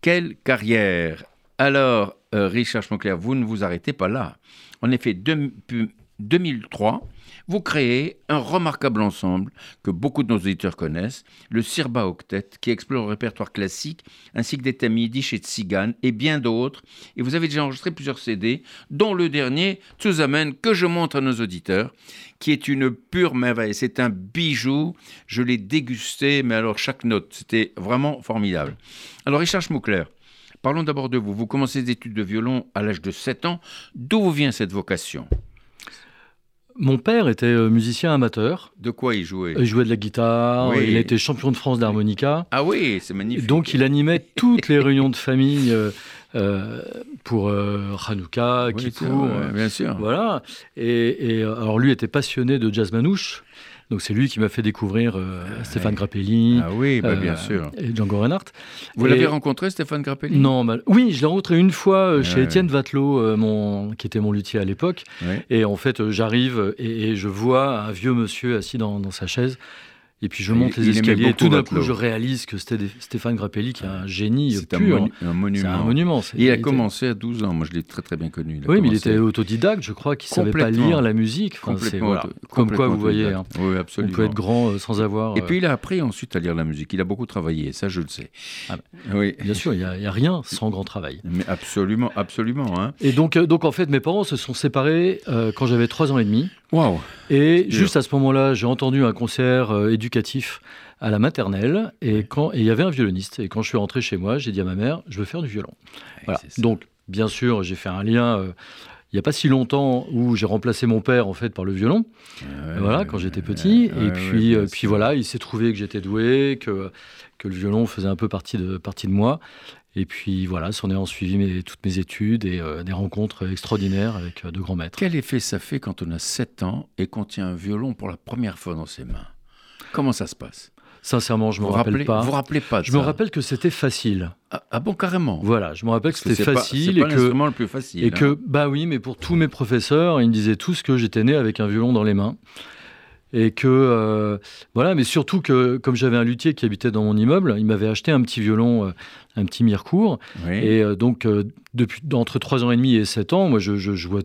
S2: Quelle carrière Alors, euh, Richard Schmockler, vous ne vous arrêtez pas là. En effet, depuis 2003, vous créez un remarquable ensemble que beaucoup de nos auditeurs connaissent, le Sirba Octet, qui explore le répertoire classique, ainsi que des thèmes yiddish et et bien d'autres. Et vous avez déjà enregistré plusieurs CD, dont le dernier, Tsuzamen, que je montre à nos auditeurs, qui est une pure merveille. C'est un bijou. Je l'ai dégusté, mais alors chaque note, c'était vraiment formidable. Alors Richard Schmuckler, parlons d'abord de vous. Vous commencez des études de violon à l'âge de 7 ans. D'où vous vient cette vocation?
S6: Mon père était euh, musicien amateur.
S2: De quoi il jouait?
S6: Il jouait de la guitare,
S2: Oui.
S6: il été champion de France d'harmonica.
S2: Ah oui, c'est magnifique.
S6: Donc il animait toutes les réunions de famille euh, euh, pour euh, Hanouka,
S2: Oui,
S6: Kippour.
S2: bien sûr.
S6: Voilà. Et, et, alors lui était passionné de jazz manouche. Donc c'est lui qui m'a fait découvrir euh, Stéphane Grappelli
S2: Ah oui, bah,
S6: euh,
S2: bien sûr.
S6: et Django Reinhardt.
S2: Vous l'avez rencontré, Stéphane Grappelli?
S6: Non, mal- oui, je l'ai rencontré une fois euh, chez. Étienne Vatelot, euh, mon... qui était mon luthier à l'époque. Et en fait, euh, j'arrive et, et je vois un vieux monsieur assis dans, dans sa chaise. Et puis je monte
S2: il
S6: les escaliers. Et tout d'un coup, je réalise que Stéphane Grappelli, qui est un génie
S2: C'est un,
S6: pur.
S2: monu- un monument.
S6: Un
S2: Il a commencé à 12 ans. Moi, je l'ai très très bien connu.
S6: Oui, mais il était autodidacte, je crois, qu'il savait pas lire la musique. Enfin,
S2: complètement.
S6: voilà. Comme quoi, vous voyez, hein.
S2: Oui,
S6: on peut être grand euh, sans avoir.
S2: Et
S6: euh,
S2: puis il a appris ensuite à lire la musique. Il a beaucoup travaillé, ça je le sais.
S6: Ah
S2: Oui,
S6: Bien sûr, il n'y a, rien sans grand travail.
S2: mais absolument, absolument. Hein.
S6: Et donc, euh, donc, en fait, mes parents se sont séparés euh, quand j'avais 3 ans et demi.
S2: Waouh
S6: Et juste à ce moment-là, j'ai entendu un concert euh, éducatif à la maternelle et quand il y avait un violoniste. Et quand je suis rentré chez moi, j'ai dit à ma mère, je veux faire du violon. Voilà. Donc, bien sûr, j'ai fait un lien. euh, il n'y a pas si longtemps où j'ai remplacé mon père en fait par le violon. voilà, quand j'étais petit. et puis, euh, puis voilà, il s'est trouvé que j'étais doué, que que le violon faisait un peu partie de partie de moi. Et puis voilà, s'en est en suivi mes, toutes mes études et euh, des rencontres extraordinaires avec euh, de grands maîtres.
S2: Quel effet ça fait quand on a 7 ans et qu'on tient un violon pour la première fois dans ses mains? Comment ça se passe?
S6: Sincèrement, je me rappelle
S2: rappelez,
S6: pas.
S2: Vous rappelez pas de
S6: Je me rappelle que c'était facile.
S2: Ah, ah bon, carrément
S6: Voilà, je me rappelle que
S2: Parce que
S6: c'était facile
S2: C'est pas
S6: et que
S2: l'instrument le plus facile.
S6: et
S2: hein.
S6: que bah oui, mais pour tous mes professeurs, ils me disaient tous que j'étais né avec un violon dans les mains. Et que euh, voilà, mais surtout que comme j'avais un luthier qui habitait dans mon immeuble, il m'avait acheté un petit violon, euh, un petit Mirecourt.
S2: Oui.
S6: Et euh, donc depuis entre 3 ans et demi et 7 ans, moi je, je jouais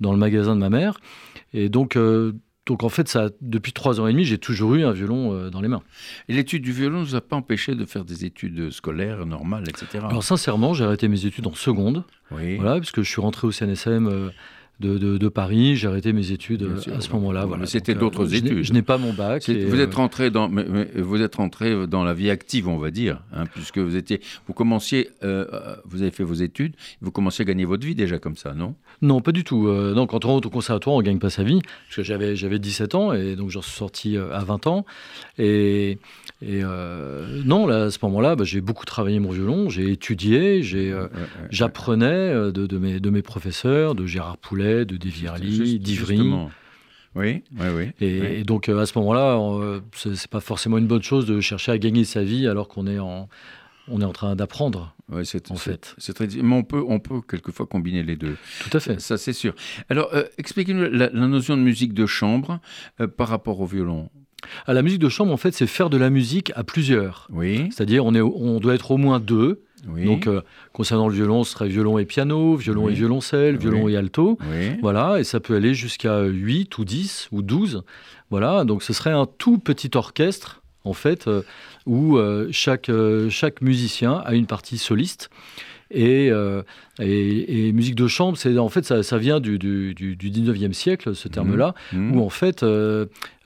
S6: dans le magasin de ma mère. Et donc donc en fait ça depuis 3 ans et demi, j'ai toujours eu un violon dans les mains.
S2: Et l'étude du violon ne nous a pas empêché de faire des études scolaires normales, etc.
S6: Alors sincèrement, j'ai arrêté mes études en seconde.
S2: oui.
S6: Voilà, puisque je suis rentré au CNSM de, de- de Paris, j'ai arrêté mes études euh,
S2: sûr.
S6: à ce moment-là.
S2: Mais
S6: Voilà.
S2: c'était
S6: Donc,
S2: d'autres études.
S6: Je n'ai pas mon bac. Et,
S2: vous
S6: euh,
S2: êtes rentré dans, mais- mais vous êtes rentré dans la vie active, on va dire, hein, puisque vous étiez, vous commenciez, euh, euh, vous avez fait vos études, vous commenciez à gagner votre vie déjà comme ça, non?
S6: Non, pas du tout. Euh, non, quand on rentre au conservatoire, on ne gagne pas sa vie. Parce que j'avais, j'avais 17 ans et donc j'en suis sorti euh, à 20 ans. Et, et, euh, non, là, à ce moment-là, bah, j'ai beaucoup travaillé mon violon, j'ai étudié, j'ai, euh,
S2: Ouais, ouais, ouais.
S6: j'apprenais euh, de, de mes, de mes professeurs, de Gérard Poulet, de Desvierly,
S2: Juste-
S6: d'Ivry.
S2: Oui, oui, oui.
S6: Et,
S2: oui.
S6: et donc euh, à ce moment-là, euh, c'est c'est pas forcément une bonne chose de chercher à gagner sa vie alors qu'on est en, on est en train d'apprendre.
S2: Ouais, c'est,
S6: en fait.
S2: c'est très, mais on peut, on peut quelquefois combiner les deux.
S6: Tout à fait.
S2: Ça, c'est sûr. Alors, euh, expliquez-nous la, la notion de musique de chambre euh, par rapport au violon.
S6: À la musique de chambre, en fait, c'est faire de la musique à plusieurs.
S2: Oui,
S6: C'est-à-dire, on, est, on doit être au moins deux.
S2: oui.
S6: Donc, euh, concernant le violon, ce serait violon et piano, violon
S2: Oui.
S6: et violoncelle, violon
S2: Oui.
S6: et alto.
S2: oui.
S6: Voilà, et ça peut aller jusqu'à 8 ou 10 ou 12. Voilà, donc ce serait un tout petit orchestre, en fait, euh, où euh, chaque, chaque musicien a une partie soliste. Et, et, et musique de chambre, c'est en fait ça, ça vient du, du, du, du 19e siècle, ce terme-là,
S2: Mhm.
S6: où en fait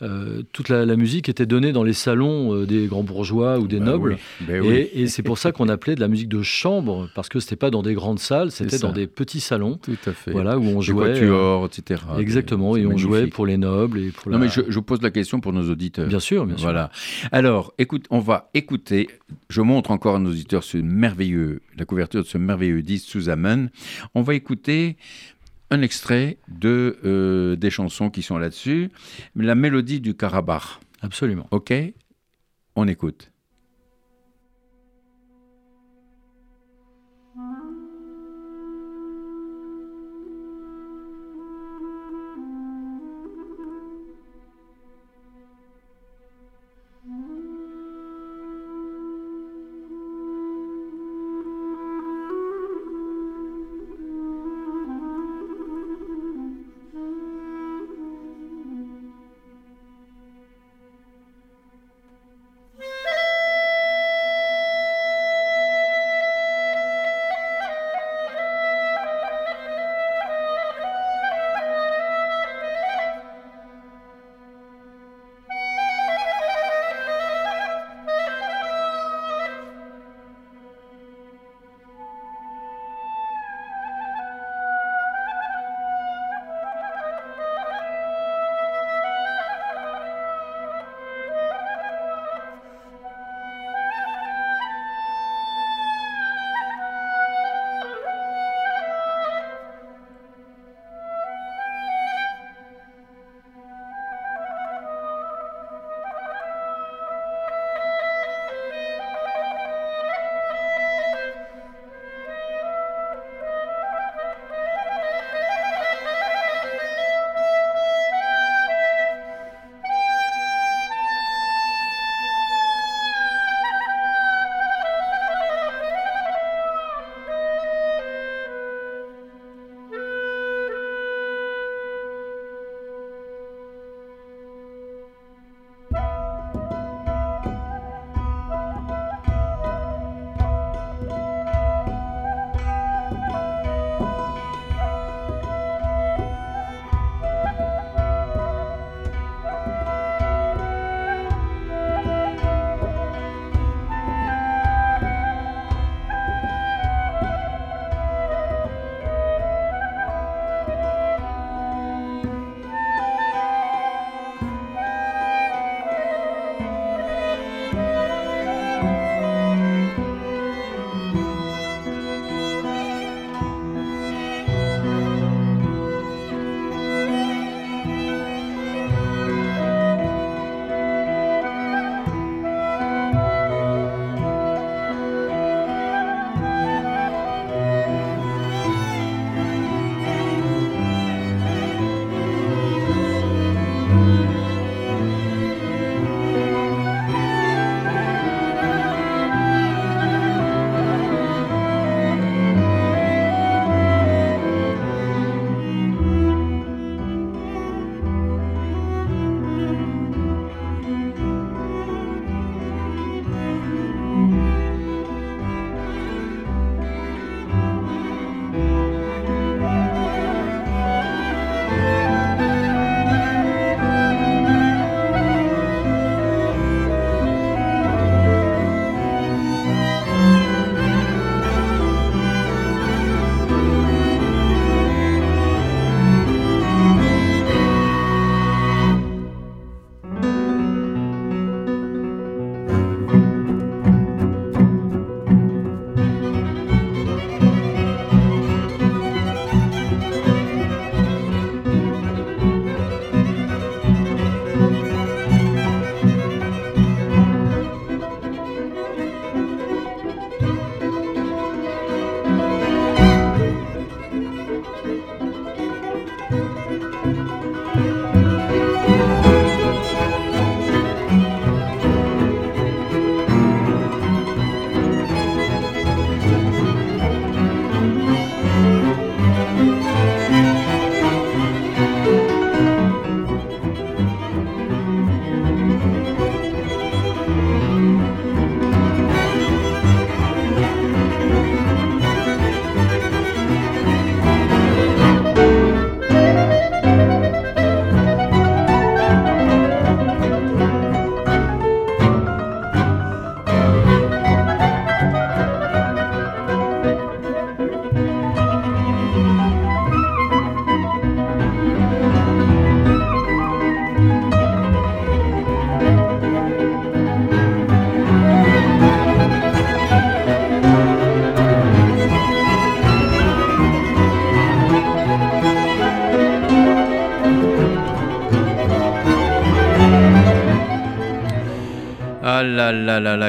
S6: euh, toute la, la musique était donnée dans les salons euh, des grands bourgeois ou des
S2: Bah
S6: nobles.
S2: oui, oui.
S6: Et, et c'est pour ça qu'on appelait de la musique de chambre, parce que c'était pas dans des grandes salles, c'était dans des petits salons,
S2: Tout à fait.
S6: voilà, où on
S2: Des
S6: jouait. euh,
S2: quatuors, etc.
S6: Exactement, et on jouait pour les nobles et pour
S2: Non,
S6: la...
S2: mais je, je pose la question pour nos auditeurs.
S6: Bien sûr, bien sûr.
S2: Voilà. Alors, écoute, on va écouter. Je montre encore à nos auditeurs ce merveilleux, la couverture de ce merveilleux disque sous Amen. On va écouter un extrait de euh, des chansons qui sont là-dessus, la mélodie du Karabakh.
S6: Absolument.
S2: Ok, on écoute.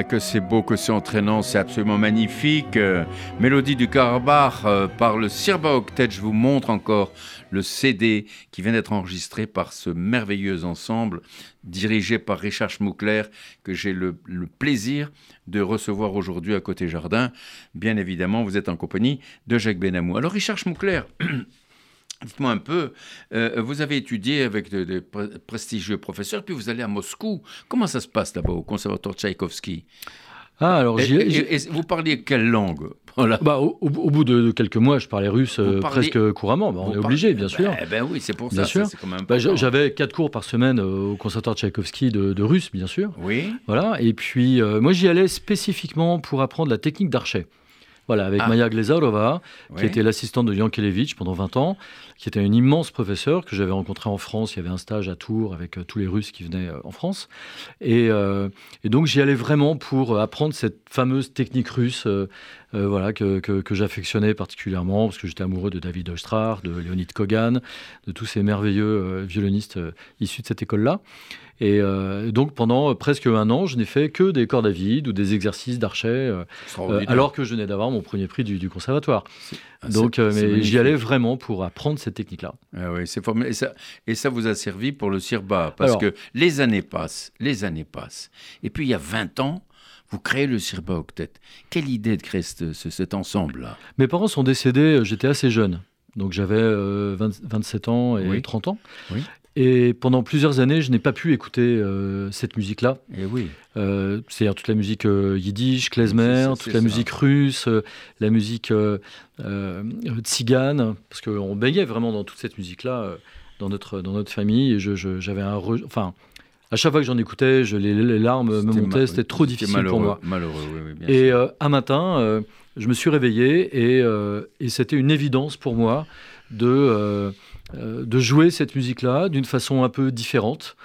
S2: Que c'est beau, que c'est entraînant, c'est absolument magnifique. Euh, Mélodie du Karabakh euh, par le Sirba Octet. Je vous montre encore le CD qui vient d'être enregistré par ce merveilleux ensemble dirigé par Richard Schmuckler que j'ai le, le plaisir de recevoir aujourd'hui à Côté Jardin. Bien évidemment, vous êtes en compagnie de Jacques Benamou. Alors Richard Schmuckler, Dites-moi un peu, euh, vous avez étudié avec de, de pre- prestigieux professeurs, puis vous allez à Moscou. Comment ça se passe là-bas au conservatoire Tchaïkovski?
S6: Ah, alors
S2: et, et- et vous parliez quelle langue? Voilà.
S6: bah, au, bout de, de quelques mois, je parlais russe euh,
S2: parlez-
S6: presque couramment. Bah, on est obligé, bien
S2: Ben-
S6: sûr.
S2: Ben, oui, c'est pour
S6: Bien
S2: ça.
S6: sûr.
S2: ça,
S6: Bah. J'avais quatre cours par semaine euh, au conservatoire Tchaïkovski de, de russe, bien sûr.
S2: Oui.
S6: Voilà. Et puis, euh, moi, j'y allais spécifiquement pour apprendre la technique d'archet. Voilà, avec
S2: Ah.
S6: Maya Glezarova, qui était l'assistante de Yankelevitch pendant 20 ans, qui était une immense professeure que j'avais rencontré en France. Il y avait un stage à Tours avec euh, tous les Russes qui venaient euh, en France. Et, euh, et donc, j'y allais vraiment pour apprendre cette fameuse technique russe voilà, que, que- que j'affectionnais particulièrement, parce que j'étais amoureux de David Oistrakh, de Leonid Kogan, de tous ces merveilleux violonistes issus de cette école-là. Et euh, donc, pendant presque un an, je n'ai fait que des cordes à vide ou des exercices d'archet, euh, alors que je venais d'avoir mon premier prix du, du conservatoire.
S2: Ah,
S6: Donc, euh, mais j'y allais vraiment pour apprendre cette technique-là.
S2: Ah oui, c'est formidable. Et ça, et ça vous a servi pour le Sirba, parce
S6: Alors-
S2: que les années passent, les années passent. Et puis il y a 20 ans, vous créez le Sirba Octet. Quelle idée de créer ce- ce- cet ensemble-là?
S6: Mes parents sont décédés, euh, j'étais assez jeune. Donc j'avais euh, 20 27 ans et
S2: Oui.
S6: 30 ans.
S2: Oui.
S6: Et pendant plusieurs années, je n'ai pas pu écouter euh, cette musique-là.
S2: Eh oui.
S6: Euh, C'est-à-dire toute la musique euh, yiddish, klezmer, toute la
S2: ça.
S6: musique russe, la musique tzigane, parce qu'on baignait vraiment dans toute cette musique-là dans, notre, dans notre famille. Et je- je- j'avais un... re- Enfin, à chaque fois que j'en écoutais, je, les, les larmes me montaient, c'était trop difficile pour moi.
S2: Malheureux, oui, oui, bien
S6: Et
S2: sûr.
S6: un matin, je me suis réveillé et, et c'était une évidence pour moi de, de jouer cette musique-là d'une façon un peu différente.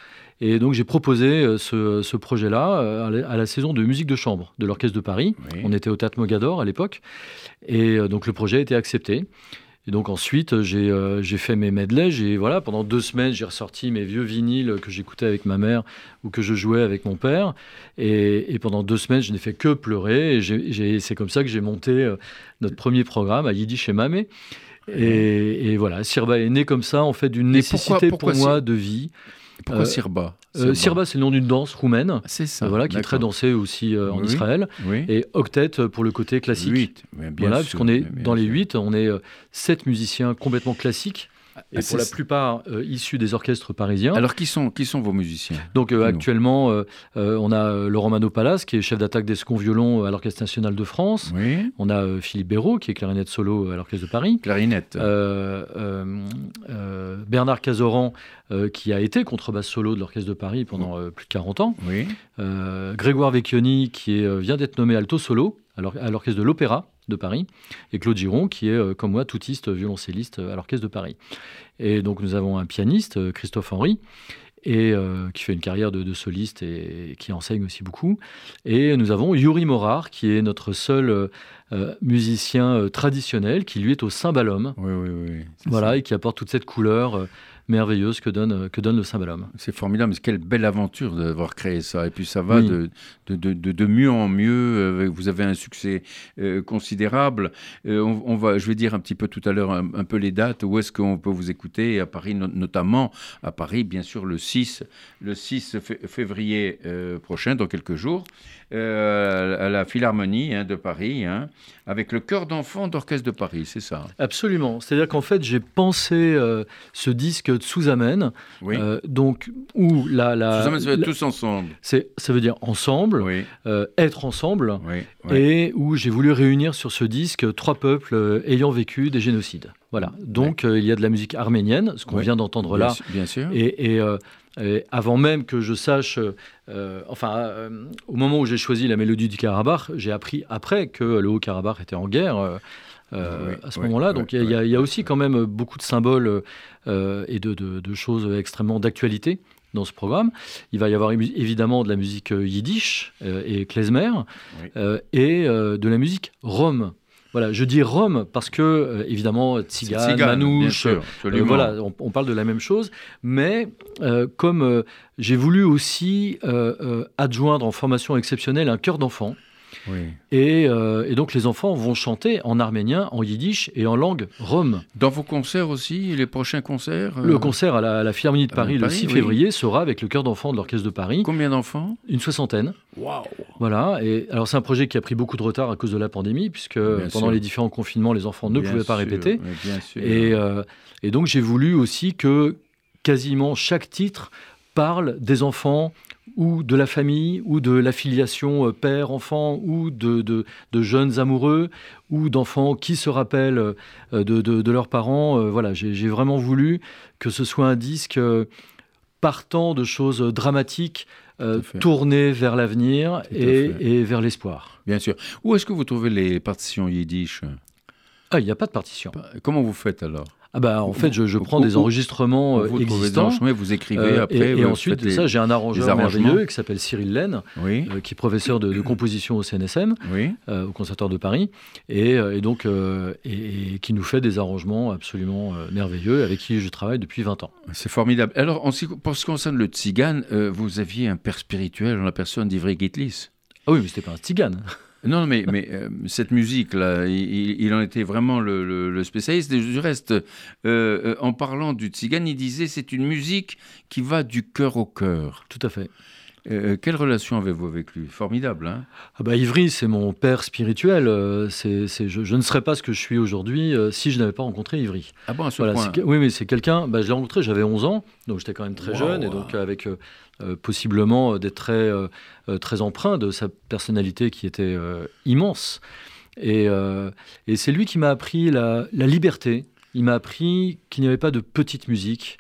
S6: Et donc j'ai proposé euh, ce, ce projet-là euh, à la- saison de musique de chambre de l'Orchestre de Paris.
S2: Oui.
S6: On était au Théâtre Mogador à l'époque. Et euh, donc le projet a été accepté. Et donc ensuite, j'ai euh, fait mes medleys. J'ai voilà, pendant deux semaines, j'ai ressorti mes vieux vinyles que j'écoutais avec ma mère ou que je jouais avec mon père. Et, et pendant deux semaines, je n'ai fait que pleurer. Et c'est comme ça que j'ai monté euh, notre premier programme à Yiddish et Mamé. Et, et voilà, Sirba est né comme ça, en fait, d'une
S2: pourquoi-
S6: nécessité
S2: pourquoi
S6: pour moi de vie.
S2: Pourquoi
S6: euh,
S2: Sirba?
S6: Euh, Sirba, c'est le nom d'une danse roumaine,
S2: C'est ça.
S6: voilà, qui est très dansée aussi euh, en
S2: Oui.
S6: Israël.
S2: Oui.
S6: Et octet euh, pour le côté classique.
S2: Huit, bien
S6: voilà, puisqu'on est
S2: bien
S6: dans les huit, on est sept musiciens complètement classiques. Et
S2: Ah,
S6: pour la plupart euh, issus des orchestres parisiens.
S2: Alors qui sont, qui sont vos musiciens
S6: Donc euh, actuellement, euh, on a Laurent Mano-Palas, qui est chef d'attaque des seconds violons à l'Orchestre national de France.
S2: Oui.
S6: On a Philippe Béraud, qui est clarinette solo à l'Orchestre de Paris.
S2: Clarinette.
S6: Bernard Cazoran, qui a été contrebasse solo de l'Orchestre de Paris pendant plus de 40 ans.
S2: oui.
S6: Grégoire Vecchioni, qui est, vient d'être nommé alto solo à l'Orchestre de l'Opéra de Paris. Et Claude Giron, qui est, euh, comme moi, toutiste, violoncelliste euh, à l'Orchestre de Paris. Et donc, nous avons un pianiste, euh, Christophe Henry, et, euh, qui fait une carrière de, de soliste et, qui enseigne aussi beaucoup. Et nous avons Yuri Morar, qui est notre seul euh, musicien traditionnel, qui lui est au cymbalum.
S2: Oui, oui, oui.
S6: Voilà,
S2: ça.
S6: et qui apporte toute cette couleur merveilleuse que donne, euh, que donne le cymbalum.
S2: C'est formidable, mais quelle belle aventure d'avoir créé ça. Et puis ça va
S6: Oui.
S2: de, de, de, mieux en mieux. euh, Vous avez un succès euh, considérable. Euh, on, on va, je vais dire un petit peu tout à l'heure un, un peu les dates. Où est-ce qu'on peut vous écouter À Paris no- notamment. À Paris, bien sûr, le 6, le 6 fé- février euh, prochain, dans quelques jours, euh, à la Philharmonie hein, de Paris, hein, avec le chœur d'enfants d'Orchestre de Paris, c'est ça
S6: Absolument. C'est-à-dire qu'en fait, j'ai pensé euh, ce disque de
S2: Oui.
S6: euh, donc où la, la,
S2: Vous en
S6: la-
S2: tous ensemble.
S6: c'est, ça veut dire ensemble,
S2: Oui,
S6: être ensemble,
S2: oui,
S6: et où j'ai voulu réunir sur ce disque trois peuples ayant vécu des génocides. Voilà. Donc il y a de la musique arménienne, ce qu'on vient d'entendre là,
S2: Bien sûr.
S6: Et, et, et avant même que je sache, euh, enfin, euh, au moment où j'ai choisi la mélodie du Karabakh, j'ai appris après que le Haut-Karabakh était en guerre. euh, euh,
S2: Oui,
S6: à ce
S2: oui,
S6: moment-là,
S2: oui,
S6: donc il y a- y, y aussi quand même beaucoup de symboles euh, et de, de- de choses extrêmement d'actualité dans ce programme. Il va y avoir évidemment de la musique euh, yiddish euh, et klezmer euh, et euh, de la musique rome. Voilà, je dis Rome parce que, euh, évidemment, Tzigane, Manouche,
S2: sûr,
S6: euh, voilà, on, on parle de la même chose. Mais euh, comme j'ai voulu aussi adjoindre en formation exceptionnelle un chœur d'enfants,
S2: Oui.
S6: et, euh, et donc les enfants vont chanter en arménien, en yiddish et en langue rome.
S2: Dans vos concerts aussi, les prochains concerts euh,
S6: Le concert à la, la Philharmonie de Paris, le
S2: Paris,
S6: 6
S2: oui.
S6: février sera avec le chœur d'enfants de l'Orchestre de Paris,
S2: Combien d'enfants?
S6: Une soixantaine.
S2: Waouh
S6: Voilà, et alors c'est un projet qui a pris beaucoup de retard à cause de la pandémie, puisque
S2: Bien
S6: pendant
S2: sûr.
S6: les différents confinements, les enfants ne
S2: Bien
S6: pouvaient pas répéter.
S2: Bien sûr.
S6: Et, euh, et donc j'ai voulu aussi que quasiment chaque titre parle des enfants ou de la famille ou de l'affiliation euh, père-enfant ou de, de- de jeunes amoureux ou d'enfants qui se rappellent euh, de, leurs parents. Euh, Voilà, j'ai vraiment voulu que ce soit un disque partant de choses dramatiques, euh,
S2: Tout à fait.
S6: tourné vers l'avenir et, et vers l'espoir.
S2: Bien sûr. Où est-ce que vous trouvez les partitions yiddish?
S6: Ah, il n'y a pas de partition.
S2: Comment vous faites alors?
S6: Ah bah, en fait, je, prends des enregistrements euh,
S2: Vous des
S6: existants.
S2: enchaînements, vous écrivez
S6: Euh,
S2: après.
S6: et, et
S2: vous
S6: ensuite
S2: les-
S6: ça, j'ai un arrangeur merveilleux qui s'appelle Cyril Laine,
S2: Oui,
S6: euh, qui est professeur de, de composition au CNSM,
S2: oui.
S6: euh, au Conservatoire de Paris, et, euh, et donc euh, et, qui nous fait des arrangements absolument euh, merveilleux, avec qui je travaille depuis 20 ans.
S2: C'est formidable. Alors, en ce qui- pour ce qui concerne le tzigane, euh, vous aviez un père spirituel en la personne d'Ivry Gitlis.
S6: Ah oui, mais c'était pas un tzigane.
S2: Non, mais, mais euh, cette musique-là, il, en était vraiment le, le- le spécialiste. Et du reste, euh, euh, en parlant du tzigane, il disait c'est une musique qui va du cœur au cœur.
S6: Tout à fait.
S2: Euh, quelle relation avez-vous avec lui? Formidable, hein?
S6: Ah bah Ivry, c'est mon père spirituel. euh, c'est, c'est- je, je ne serais pas ce que je suis aujourd'hui euh, si je n'avais pas rencontré Ivry.
S2: Ah bon, à ce
S6: Voilà,
S2: point
S6: oui, mais c'est quelqu'un. bah, je l'ai rencontré, j'avais 11 ans, donc j'étais quand même très
S2: Wow.
S6: jeune, et donc avec possiblement euh, des traits euh, euh, très empreints de sa personnalité qui était euh, immense. Et, euh, c'est lui qui m'a appris la, liberté. Il m'a appris qu'il n'y avait pas de petite musique.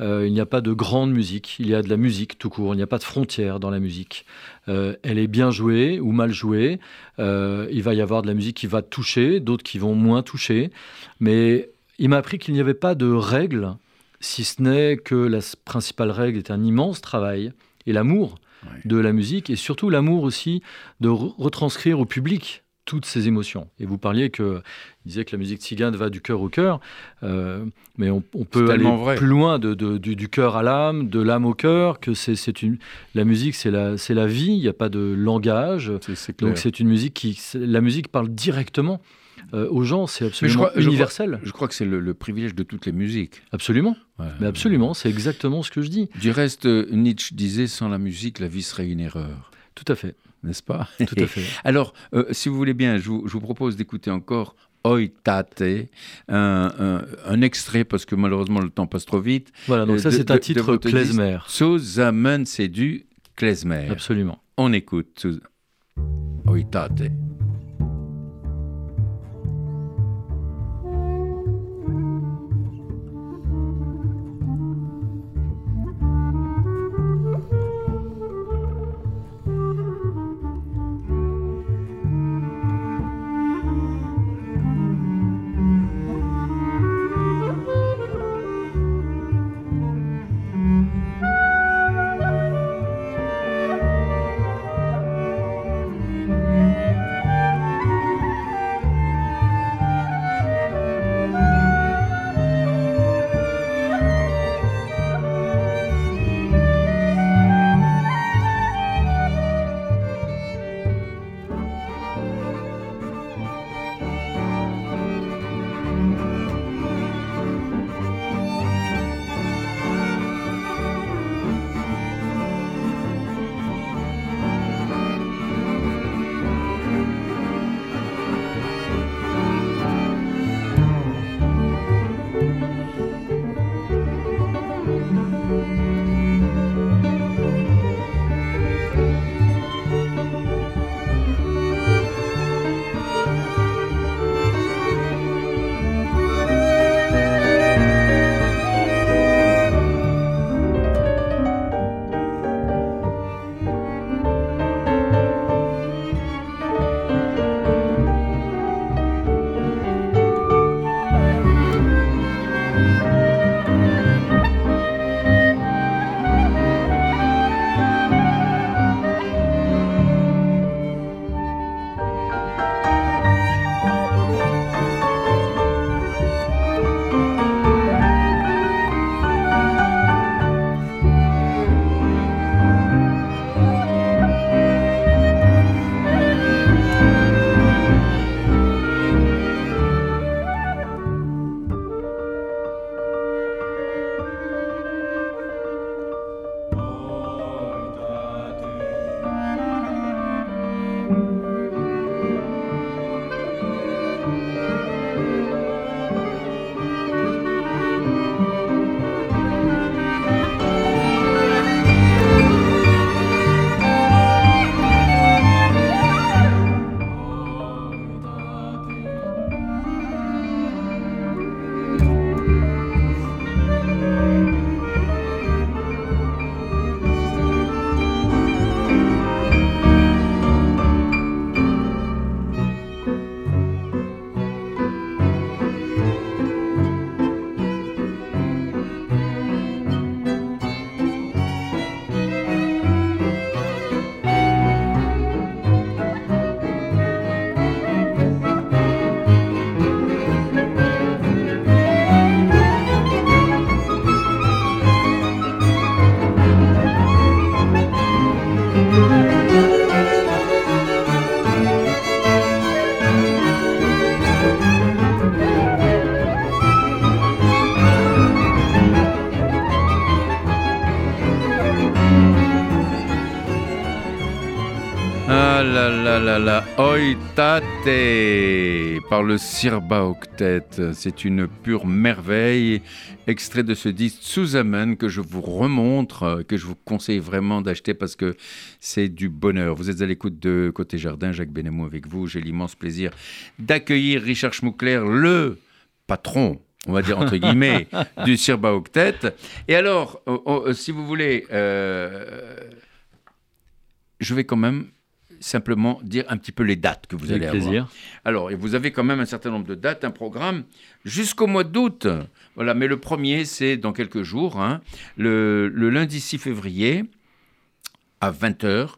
S6: euh, il n'y a pas de grande musique, il y a de la musique tout court, il n'y a pas de frontières dans la musique. Euh, elle est bien jouée ou mal jouée, euh, il va y avoir de la musique qui va toucher, d'autres qui vont moins toucher, mais il m'a appris qu'il n'y avait pas de règles, si ce n'est que la principale règle est un immense travail et l'amour de la musique et surtout l'amour aussi de re- retranscrire au public toutes ces émotions. Et vous parliez que il disait que la musique tzigane va du cœur au cœur, euh, mais on, on peut aller
S2: vrai.
S6: plus loin de, de- du, du cœur à l'âme, de l'âme au cœur, que c'est une la musique c'est la c'est la vie, il n'y a pas de langage, donc c'est une musique qui la musique parle directement euh, aux gens, c'est absolument
S2: crois- je crois-
S6: universel.
S2: Je crois que c'est le, le privilège de toutes les musiques.
S6: Absolument,
S2: Ouais.
S6: mais absolument, c'est exactement ce que je dis.
S2: Du reste, euh, Nietzsche disait sans la musique, la vie serait une erreur.
S6: Tout à fait,
S2: N'est-ce pas?
S6: Tout à fait.
S2: Alors, euh, si vous voulez bien, je vous, je vous propose d'écouter encore Oi Tate, un, un- un extrait, parce que malheureusement le temps passe trop vite.
S6: Voilà, donc ça
S2: de-
S6: c'est
S2: de-
S6: un
S2: de
S6: titre
S2: disque.
S6: klezmer.
S2: Zusammen, c'est du klezmer.
S6: Absolument.
S2: On écoute. Zus- la la oitate par le Sirba Octet. C'est une pure merveille. Extrait de ce disque Suzamen que je vous remontre, que je vous conseille vraiment d'acheter parce que c'est du bonheur. Vous êtes à l'écoute de Côté Jardin, Jacques Benamou avec vous. J'ai l'immense plaisir d'accueillir Richard Schmuckler, le patron on va dire entre guillemets, du Sirba Octet. Et alors, oh, oh, si vous voulez, euh, je vais quand même simplement dire un petit peu les dates que vous
S6: Avec
S2: allez
S6: plaisir.
S2: avoir. Alors, et vous avez quand même un certain nombre de dates, un programme jusqu'au mois d'août. Voilà, mais le premier, c'est dans quelques jours, hein, le, le lundi 6 février à 20h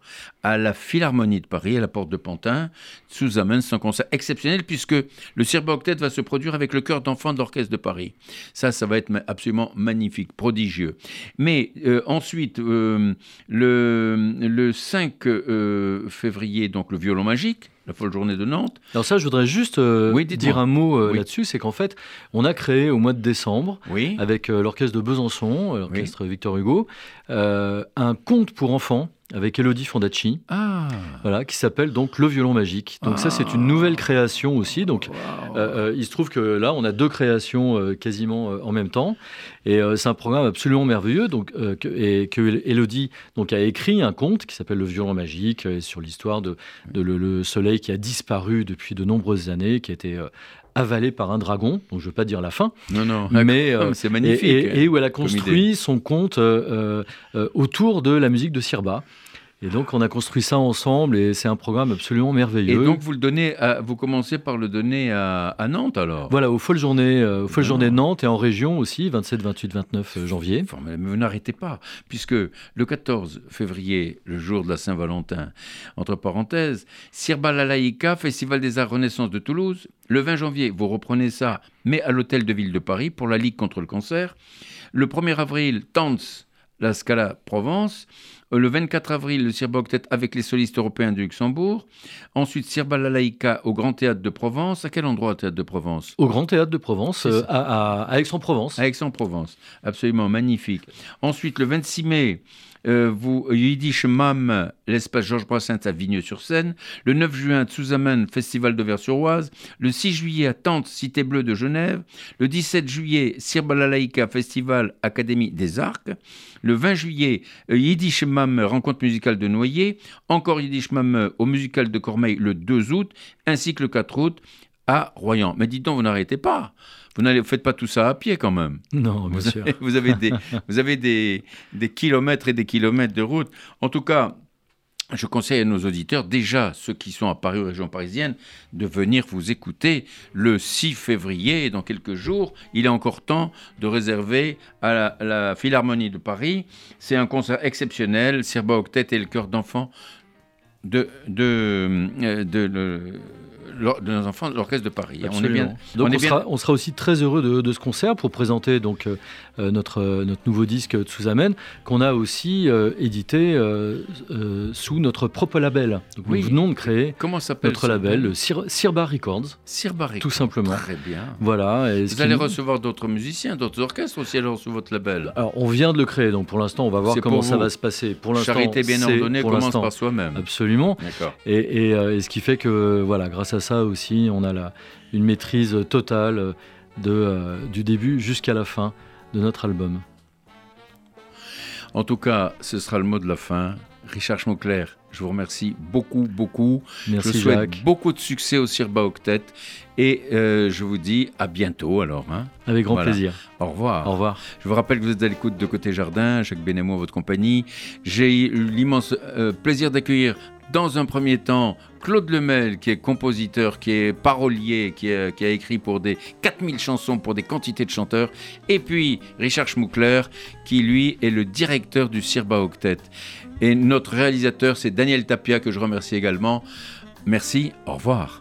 S2: à la Philharmonie de Paris, à la porte de Pantin. C'est un concert exceptionnel puisque le Sirba Octet va se produire avec le chœur d'enfants de l'Orchestre de Paris. Ça, ça va être absolument magnifique, prodigieux. Mais euh, ensuite, euh, le, le 5 euh, février, donc le violon magique, la folle journée de Nantes.
S6: Alors ça, je voudrais juste euh,
S2: Oui,
S6: dire un mot euh,
S2: Oui.
S6: là-dessus, c'est qu'en fait, on a créé au mois de décembre,
S2: Oui.
S6: avec euh, l'orchestre de Besançon, l'orchestre Victor Hugo, un conte pour enfants avec Elodie Fondacci,
S2: Ah
S6: voilà, qui s'appelle donc Le violon magique. Donc ça, c'est une nouvelle création aussi. Donc. Euh, euh, il se trouve que là, on a deux créations euh, quasiment euh, en même temps, et c'est un programme absolument merveilleux. Donc, que, et que Elodie donc a écrit un conte qui s'appelle Le violon magique, sur l'histoire de, de le, le soleil qui a disparu depuis de nombreuses années, qui a été euh, avalé par un dragon. Donc, je veux pas dire la fin,
S2: Non, non,
S6: mais euh,
S2: c'est magnifique.
S6: et- et où elle a construit son conte euh, euh, autour de la musique de Sirba. Et donc, on a construit ça ensemble, et c'est un programme absolument
S2: Et
S6: merveilleux.
S2: donc vous le donnez, à- vous commencez par le donner à, à Nantes alors?
S6: Voilà, aux Folles Journées, aux Folles. Journées de Nantes et en région aussi, 27, 28, 29 euh, janvier.
S2: Formidable. Mais vous n'arrêtez pas, puisque le 14 février, le jour de la Saint-Valentin, entre parenthèses, Sirba la Laïka, Festival des Arts Renaissance de Toulouse. Le 20 janvier, vous reprenez ça, mais à l'Hôtel de Ville de Paris pour la Ligue contre le cancer. Le 1er avril, Tanz, la Scala Provence. Euh, Le 24 avril, le Sirba Octet avec les solistes européens du Luxembourg. Ensuite, Sirba la Laïka au Grand Théâtre de Provence. À quel endroit, au Théâtre de Provence?
S6: Au Grand Théâtre de Provence, euh, à Aix-en-Provence.
S2: à Aix-en-Provence. Absolument magnifique. Ensuite, le 26 mai, euh, vous, Yiddish Mam, l'espace Georges Brassens à Vigneux-sur-Seine. Le 9 juin, Tsuzamen, Festival de Vers-sur-Oise. Le 6 juillet, à Tente, Cité Bleue de Genève. Le 17 juillet, Sirbalalaïka, Festival Académie des Arcs. Le 20 juillet, euh, Yiddish Mam, rencontre musicale de Noyer. Encore Yiddish Mam euh, au musical de Cormeil le 2 août, ainsi que le 4 août à Royan. Mais dites donc, vous n'arrêtez pas. Vous ne faites pas tout ça à pied quand même.
S6: Non, bien
S2: Vous
S6: sûr.
S2: avez, vous avez des, vous avez des, des kilomètres et des kilomètres de route. En tout cas, je conseille à nos auditeurs, déjà ceux qui sont à Paris ou région parisienne, de venir vous écouter le 6 février, dans quelques jours. Il est encore temps de réserver à la, à la Philharmonie de Paris. C'est un concert exceptionnel. Sirba Octet et le chœur d'enfants de, de, euh, de, de nos enfants de l'Orchestre de Paris. On est
S6: Absolument.
S2: bien,
S6: Donc
S2: on
S6: on,
S2: est bien-
S6: sera, on sera aussi très heureux de, de ce concert pour présenter donc euh, euh, notre, euh, notre nouveau disque Tsuzamen qu'on a aussi euh, édité euh, sous notre propre label. Donc,
S2: Oui.
S6: Nous venons de créer
S2: Comment
S6: notre label, le Sir- Sirba Records,
S2: Sirba
S6: tout simplement.
S2: Très bien.
S6: Voilà. et
S2: Vous allez
S6: nous-
S2: recevoir d'autres musiciens, d'autres orchestres aussi alors sous votre label.
S6: Alors, on vient de le créer, donc pour l'instant, on va voir comment ça va se passer. Pour l'instant,
S2: Charité bien ordonnée commence par soi-même.
S6: Absolument.
S2: D'accord.
S6: Et, et, et ce qui fait que, voilà, grâce à ça aussi, on a la, une maîtrise totale euh, du début jusqu'à la fin de notre album.
S2: En tout cas, ce sera le mot de la fin. Richard Schmuckler, je vous remercie beaucoup, beaucoup.
S6: Merci
S2: je souhaite
S6: Jacques.
S2: beaucoup de succès au Sirba Octet. Et euh, je vous dis à bientôt alors. hein.
S6: Avec grand
S2: Voilà.
S6: plaisir.
S2: Au revoir.
S6: Au revoir.
S2: Je vous rappelle que vous êtes à l'écoute de Côté Jardin, Jacques Benemo à votre compagnie. J'ai eu l'immense euh, plaisir d'accueillir dans un premier temps Claude Lemel, qui est compositeur, qui est parolier, qui, a- qui a écrit pour des 4000 chansons pour des quantités de chanteurs. Et puis Richard Schmuckler, qui lui est le directeur du Sirba Octet. Et notre réalisateur, c'est Daniel Tapia, que je remercie également. Merci, au revoir.